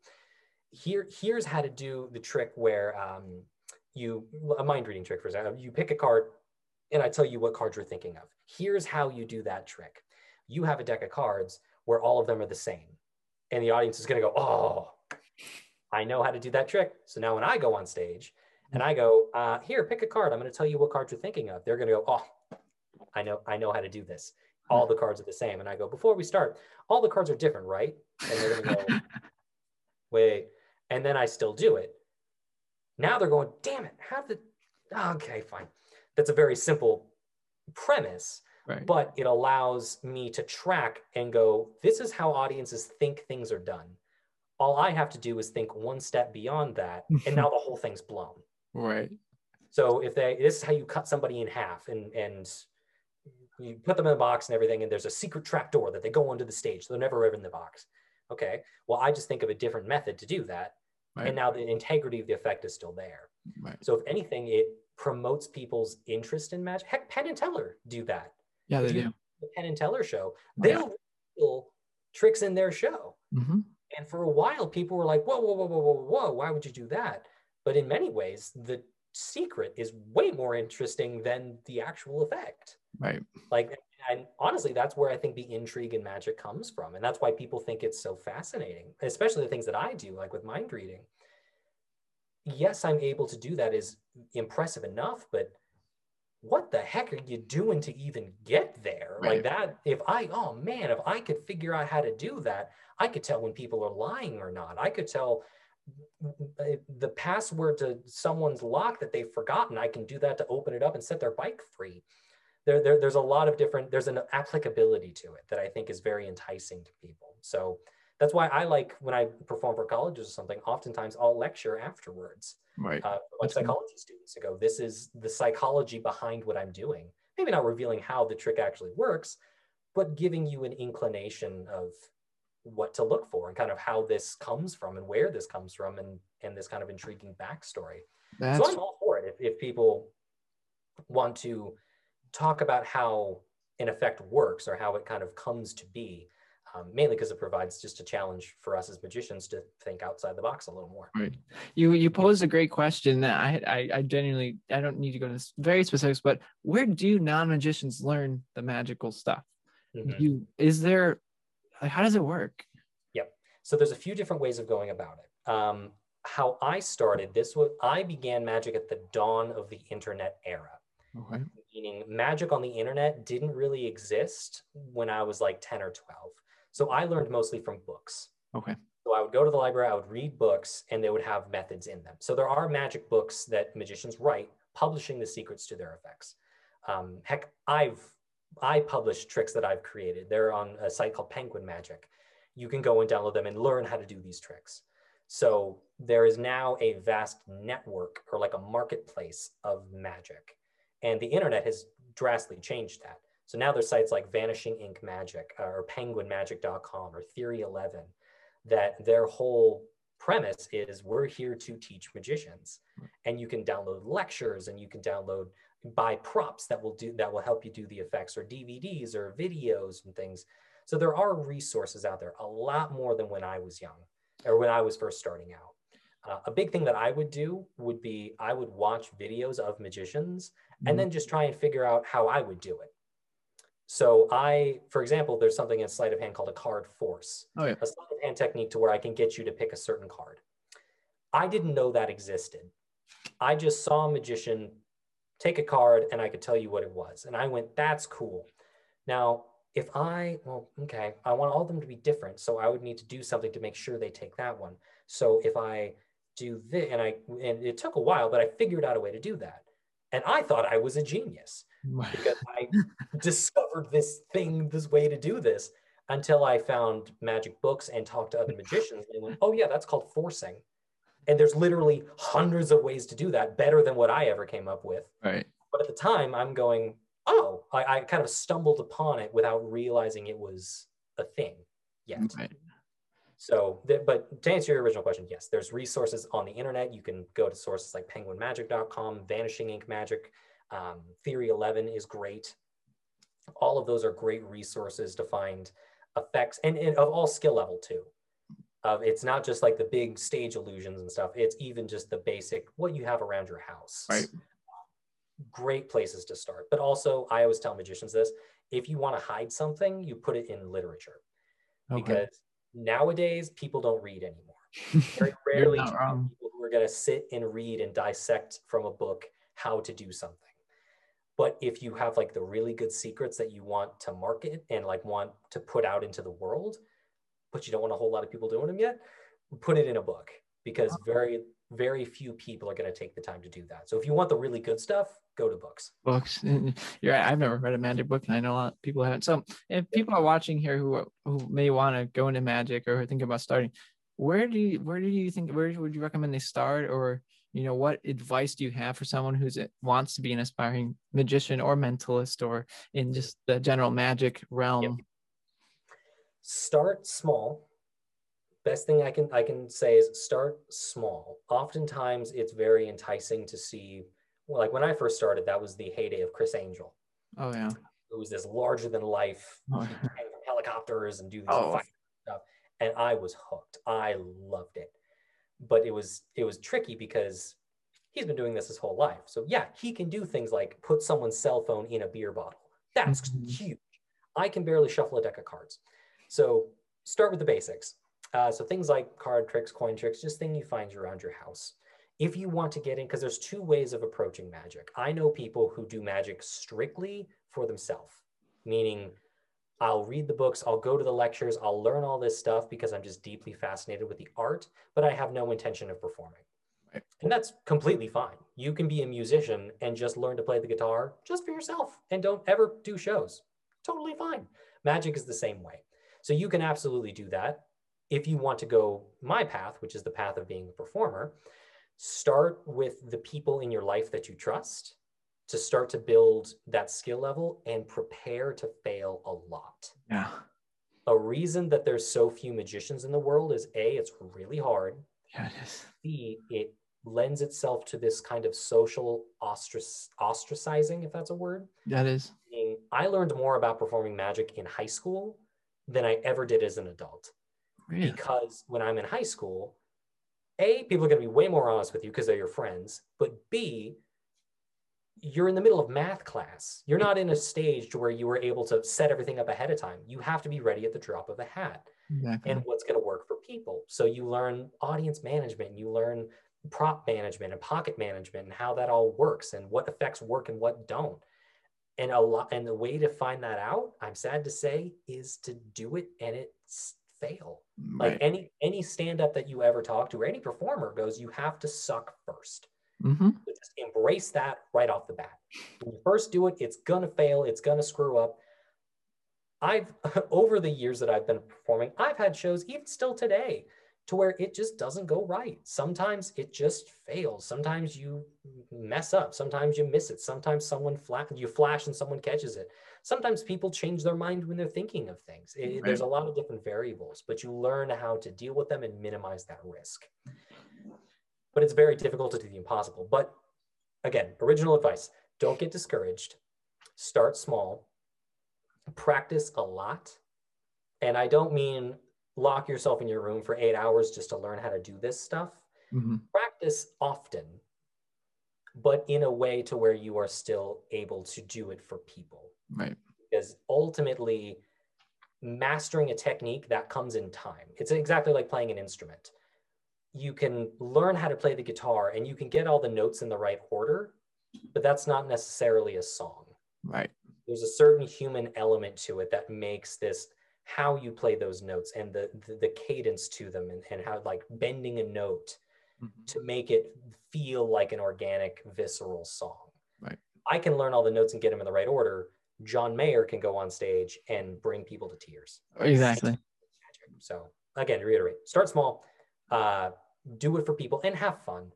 here here's how to do the trick where um, you a mind reading trick for example. You pick a card and i tell you what cards you're thinking of. Here's how you do that trick. You have a deck of cards where all of them are the same. And the audience is going to go oh i know how to do that trick. So now when i go on stage and i go uh, here pick a card i'm going to tell you what card you're thinking of they're going to go oh i know i know how to do this all the cards are the same and i go before we start all the cards are different right and they're going to go wait and then I still do it. Now they're going, damn it, how did, okay, fine. That's a very simple premise, right. but it allows me to track and go, this is how audiences think things are done. All I have to do is think one step beyond that, and now the whole thing's blown. Right. So if they, this is how you cut somebody in half and, and you put them in a box and everything, and there's a secret trap door that they go onto the stage. So they're never ever in the box. Okay. Well, I just think of a different method to do that. Right. And now the integrity of the effect is still there. Right. So if anything, it promotes people's interest in magic. Heck, Penn and Teller do that. Yeah, they do. The Penn and Teller show, oh, yeah. don't tricks in their show. Mm-hmm. And for a while, people were like, whoa, whoa, whoa, whoa, whoa, whoa, why would you do that? But in many ways, the secret is way more interesting than the actual effect. Right. Like, and honestly, that's where I think the intrigue and magic comes from. And that's why people think it's so fascinating, especially the things that I do, like with mind reading. Yes, I'm able to do that is impressive enough, but what the heck are you doing to even get there? Right. Like that, if I, oh man, if I could figure out how to do that, I could tell when people are lying or not. I could tell the password to someone's lock that they've forgotten. I can do that to open it up and set their bike free there, there, there's a lot of different, there's an applicability to it that I think is very enticing to people. So that's why I like when I perform for colleges or something, oftentimes I'll lecture afterwards. Right. Uh, like psychology students to go, this is the psychology behind what I'm doing. Maybe not revealing how the trick actually works, but giving you an inclination of what to look for and kind of how this comes from and where this comes from and, and this kind of intriguing backstory. That's... So I'm all for it. If, if people want to talk about how an effect works or how it kind of comes to be. Um, mainly because it provides just a challenge for us as magicians to think outside the box a little more. Right. You you posed a great question that I I, I genuinely I don't need to go into very specifics, but where do non magicians learn the magical stuff? Mm-hmm. You is there how does it work? Yep. So there's a few different ways of going about it. Um, how I started this was I began magic at the dawn of the internet era. Okay meaning magic on the internet didn't really exist when I was like 10 or 12. So I learned mostly from books. Okay. So I would go to the library, I would read books, and they would have methods in them. So there are magic books that magicians write, publishing the secrets to their effects. Um, heck, I've I publish tricks that I've created. They're on a site called Penguin Magic. You can go and download them and learn how to do these tricks. So there is now a vast network or like a marketplace of magic. And the internet has drastically changed that. So now there's sites like Vanishing Inc. Magic uh, or penguinmagic.com or Theory 11 that their whole premise is we're here to teach magicians. And you can download lectures and you can download buy props that will do that will help you do the effects or DVDs or videos and things. So there are resources out there, a lot more than when I was young or when I was first starting out. Uh, a big thing that I would do would be I would watch videos of magicians and mm-hmm. then just try and figure out how I would do it. So I, for example, there's something in sleight of hand called a card force, oh, yeah. a sleight of hand technique to where I can get you to pick a certain card. I didn't know that existed. I just saw a magician take a card and I could tell you what it was. And I went, that's cool. Now, if I, well, okay, I want all of them to be different. So I would need to do something to make sure they take that one. So if I do this, and I, and it took a while, but I figured out a way to do that. And I thought I was a genius because I discovered this thing, this way to do this until I found magic books and talked to other magicians. And they went, oh, yeah, that's called forcing. And there's literally hundreds of ways to do that better than what I ever came up with. Right. But at the time, I'm going, oh, I, I kind of stumbled upon it without realizing it was a thing yet. Right. So, but to answer your original question, yes, there's resources on the internet. You can go to sources like penguinmagic.com, Vanishing Inc. Magic, um, Theory 11 is great. All of those are great resources to find effects and, and of all skill level too. Of it's not just like the big stage illusions and stuff. It's even just the basic what you have around your house. Right. Great places to start. But also, I always tell magicians this: if you want to hide something, you put it in literature, Okay. because nowadays people don't read anymore. Very rarely not do you wrong. have people who are going to sit and read and dissect from a book how to do something. But if you have like the really good secrets that you want to market and like want to put out into the world, but you don't want a whole lot of people doing them yet, put it in a book because uh-huh. very, very few people are going to take the time to do that. So if you want the really good stuff, go to books. books. You're right. I've never read a magic book, and I know a lot of people haven't. So, if people are watching here who who may want to go into magic or thinking about starting, where do you where do you think where would you recommend they start, or you know what advice do you have for someone who's uh, wants to be an aspiring magician or mentalist or in just the general magic realm? Start small. Best thing i can i can say is start small. Oftentimes it's very enticing to see like when i first started that was the heyday of Criss Angel. Oh yeah. it was this larger than life Oh, he'd hang from helicopters and do these Oh. fire stuff. And i was hooked. I loved it. But it was it was tricky because he's been doing this his whole life. So yeah he can do things like put someone's cell phone in a beer bottle. That's Mhm. huge. I can barely shuffle a deck of cards so start with the basics uh, so things like card tricks coin tricks just thing you find around your house if you want to get in because there's two ways of approaching magic i know people who do magic strictly for themselves meaning I'll read the books, I'll go to the lectures, I'll learn all this stuff because I'm just deeply fascinated with the art, but I have no intention of performing. Right. And that's completely fine. You can be a musician and just learn to play the guitar just for yourself and don't ever do shows. Totally fine. Magic is the same way. So you can absolutely do that. If you want to go my path, which is the path of being a performer, start with the people in your life that you trust to start to build that skill level and prepare to fail a lot. Yeah. A reason that there's so few magicians in the world is A, it's really hard. Yeah, it is. B, it lends itself to this kind of social ostrac- ostracizing, if that's a word. That is. I learned more about performing magic in high school than I ever did as an adult Really. because when I'm in high school, A, people are going to be way more honest with you because they're your friends. But B, you're in the middle of math class. You're not in a stage where you were able to set everything up ahead of time. You have to be ready at the drop of a hat Exactly. and what's going to work for people. So you learn audience management, you learn prop management and pocket management and how that all works and what effects work and what don't. And a lot and the way to find that out, I'm sad to say, is to do it and it's fail. Like any any stand up that you ever talk to or any performer goes, you have to suck first. hmm So just embrace that right off the bat. When you first do it, it's gonna fail, it's gonna screw up. I've over the years that I've been performing, I've had shows even still today to where it just doesn't go right. Sometimes it just fails. Sometimes you mess up. Sometimes you miss it. Sometimes someone you flash and someone catches it. Sometimes people change their mind when they're thinking of things. It- Right. There's a lot of different variables, but you learn how to deal with them and minimize that risk. But it's very difficult to do the impossible. But again, original advice don't get discouraged. Start small, practice a lot. And I don't mean lock yourself in your room for eight hours just to learn how to do this stuff. hmm Practice often, but in a way to where you are still able to do it for people. Right. Because ultimately, mastering a technique that comes in time. It's exactly like playing an instrument. You can learn how to play the guitar and you can get all the notes in the right order, but that's not necessarily a song. Right. There's a certain human element to it that makes this how you play those notes and the the, the cadence to them and, and how like bending a note Mhm. to make it feel like an organic, visceral song. Right. I can learn all the notes and get them in the right order. John Mayer can go on stage and bring people to tears. Exactly. So again, reiterate: start small, uh, do it for people, and have fun.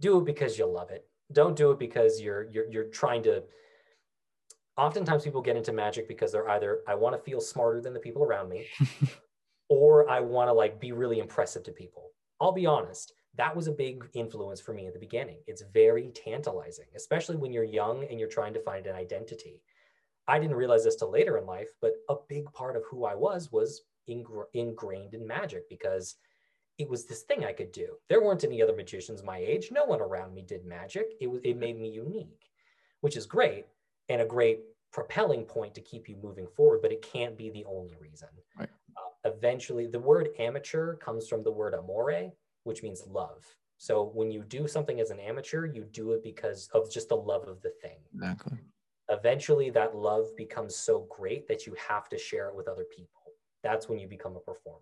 Do it because you love it. Don't do it because you're you're you're trying to. Oftentimes, people get into magic because they're either I want to feel smarter than the people around me, or I want to like be really impressive to people. I'll be honest, that was a big influence for me at the beginning. It's very tantalizing, especially when you're young and you're trying to find an identity. I didn't realize this till later in life, but a big part of who I was was ingr- ingrained in magic because it was this thing I could do. There weren't any other magicians my age. No one around me did magic. It was it made me unique, which is great and a great propelling point to keep you moving forward, but it can't be the only reason. Right. Uh, eventually, the word amateur comes from the word amore, which means love. So when you do something as an amateur, you do it because of just the love of the thing. Exactly. Eventually, that love becomes so great that you have to share it with other people. That's when you become a performer.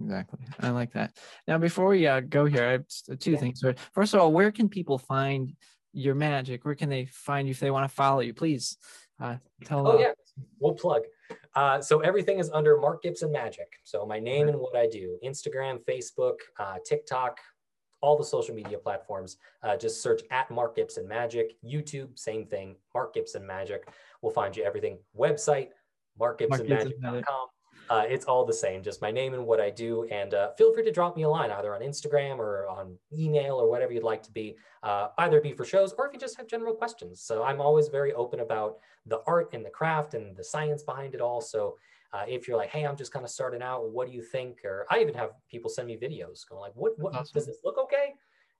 Exactly. I like that. Now, before we uh, go here, I have two Yeah. things. First of all, where can people find your magic? Where can they find you if they want to follow you? Please uh, tell. Oh uh, yeah, we'll plug. Uh, so everything is under Mark Gibson Magic. So my name and what I do: Instagram, Facebook, uh, TikTok, all the social media platforms. Uh, just search at Mark Gibson Magic. YouTube, same thing. Mark Gibson Magic. We'll find you everything. Website, markgibsonmagic.com. Uh, it's all the same, just my name and what I do. And uh, feel free to drop me a line either on Instagram or on email or whatever you'd like to be, uh, either be for shows or if you just have general questions. So I'm always very open about the art and the craft and the science behind it all. So uh, if you're like, hey, I'm just kind of starting out, what do you think? Or I even have people send me videos going like, what, what Awesome. does this look okay?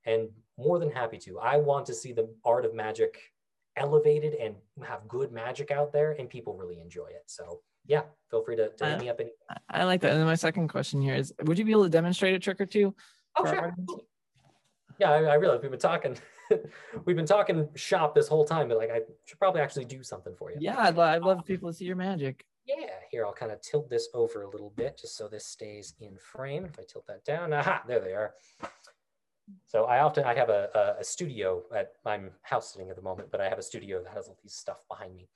And more than happy to. I want to see the art of magic elevated and have good magic out there and people really enjoy it. So yeah, feel free to, to hit me up. Any- I like that. And then my second question here is: Would you be able to demonstrate a trick or two? oh, sure. Yeah, I, I realize we've been talking, we've been talking shop this whole time, but like I should probably actually do something for you. Yeah, I'd, lo- I'd love people to see your magic. Yeah, here I'll kind of tilt this over a little bit just so this stays in frame. If I tilt that down, aha, there they are. So I often I have a, a, a studio at I'm house sitting at the moment, but I have a studio that has all these stuff behind me.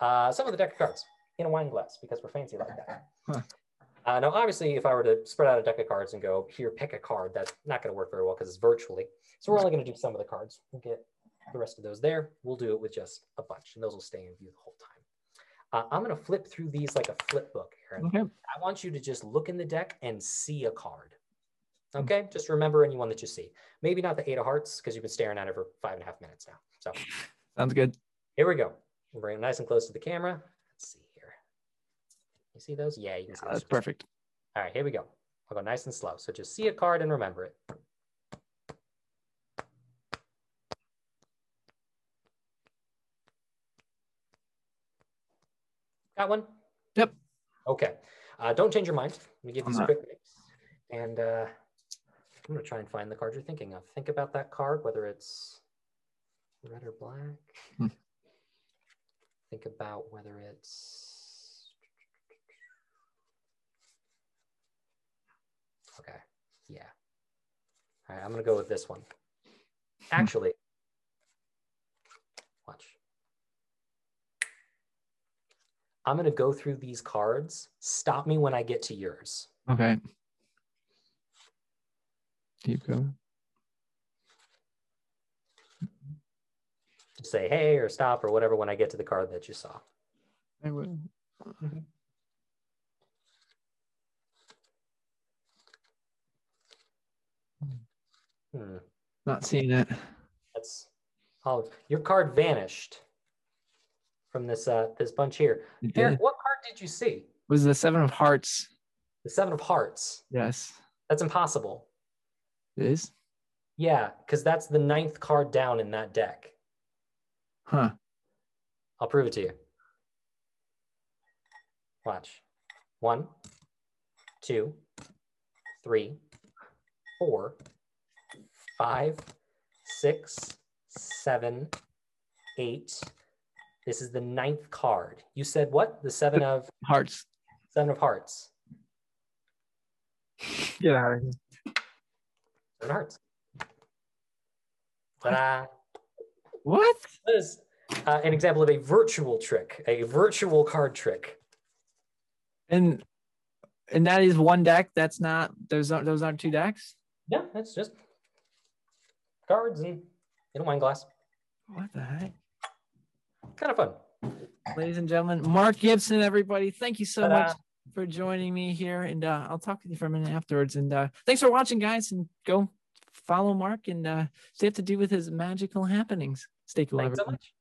Uh, some of the deck of cards in a wine glass because we're fancy like that. Huh. Uh, now, obviously, if I were to spread out a deck of cards and go here, pick a card, that's not going to work very well because it's virtually. So we're only going to do some of the cards. We'll get the rest of those there. We'll do it with just a bunch, and those will stay in view the whole time. Uh, I'm going to flip through these like a flip book, Aaron. Okay. I want you to just look in the deck and see a card. Okay, just remember anyone that you see. Maybe not the eight of hearts because you've been staring at it for five and a half minutes now. So Sounds good. here we go. Bring it nice and close to the camera. You see those? Yeah, you can see That's those. perfect. All right, here we go. I'll go nice and slow. So just see a card and remember it. Got one? Yep. Okay. Uh, don't change your mind. Let me give this a quick mix. And uh, I'm going to try and find the card you're thinking of. Think about that card, whether it's red or black. Hmm. Think about whether it's. Okay. Yeah. All right. I'm going to go with this one. Actually, watch. I'm going to go through these cards. Stop me when I get to yours. Okay. Keep going. Just say hey or stop or whatever when I get to the card that you saw. I will. Hmm. Not seeing it. That's oh, your card vanished from this uh this bunch here. It did. what card did you see? Was the seven of hearts? The seven of hearts. Yes. That's impossible. It is. Yeah, because that's the ninth card down in that deck. Huh. I'll prove it to you. Watch. One, two, three, four, five, six, seven, eight. This is the ninth card. You said what? The seven of Hearts. seven of hearts. Get out of here. Seven of hearts. Ta-da. What? That is uh, an example of a virtual trick, a virtual card trick. And and that is one deck. That's not those aren't those aren't two decks. Yeah, that's just cards and in a wine glass. What the heck? Kind of fun. Ladies and gentlemen, Mark Gibson, everybody, thank you so Ta-da. much for joining me here. And uh, I'll talk to you for a minute afterwards. And uh, thanks for watching, guys. And go follow Mark and uh, see what to do with his magical happenings. Stay cool, Thanks so everyone. much.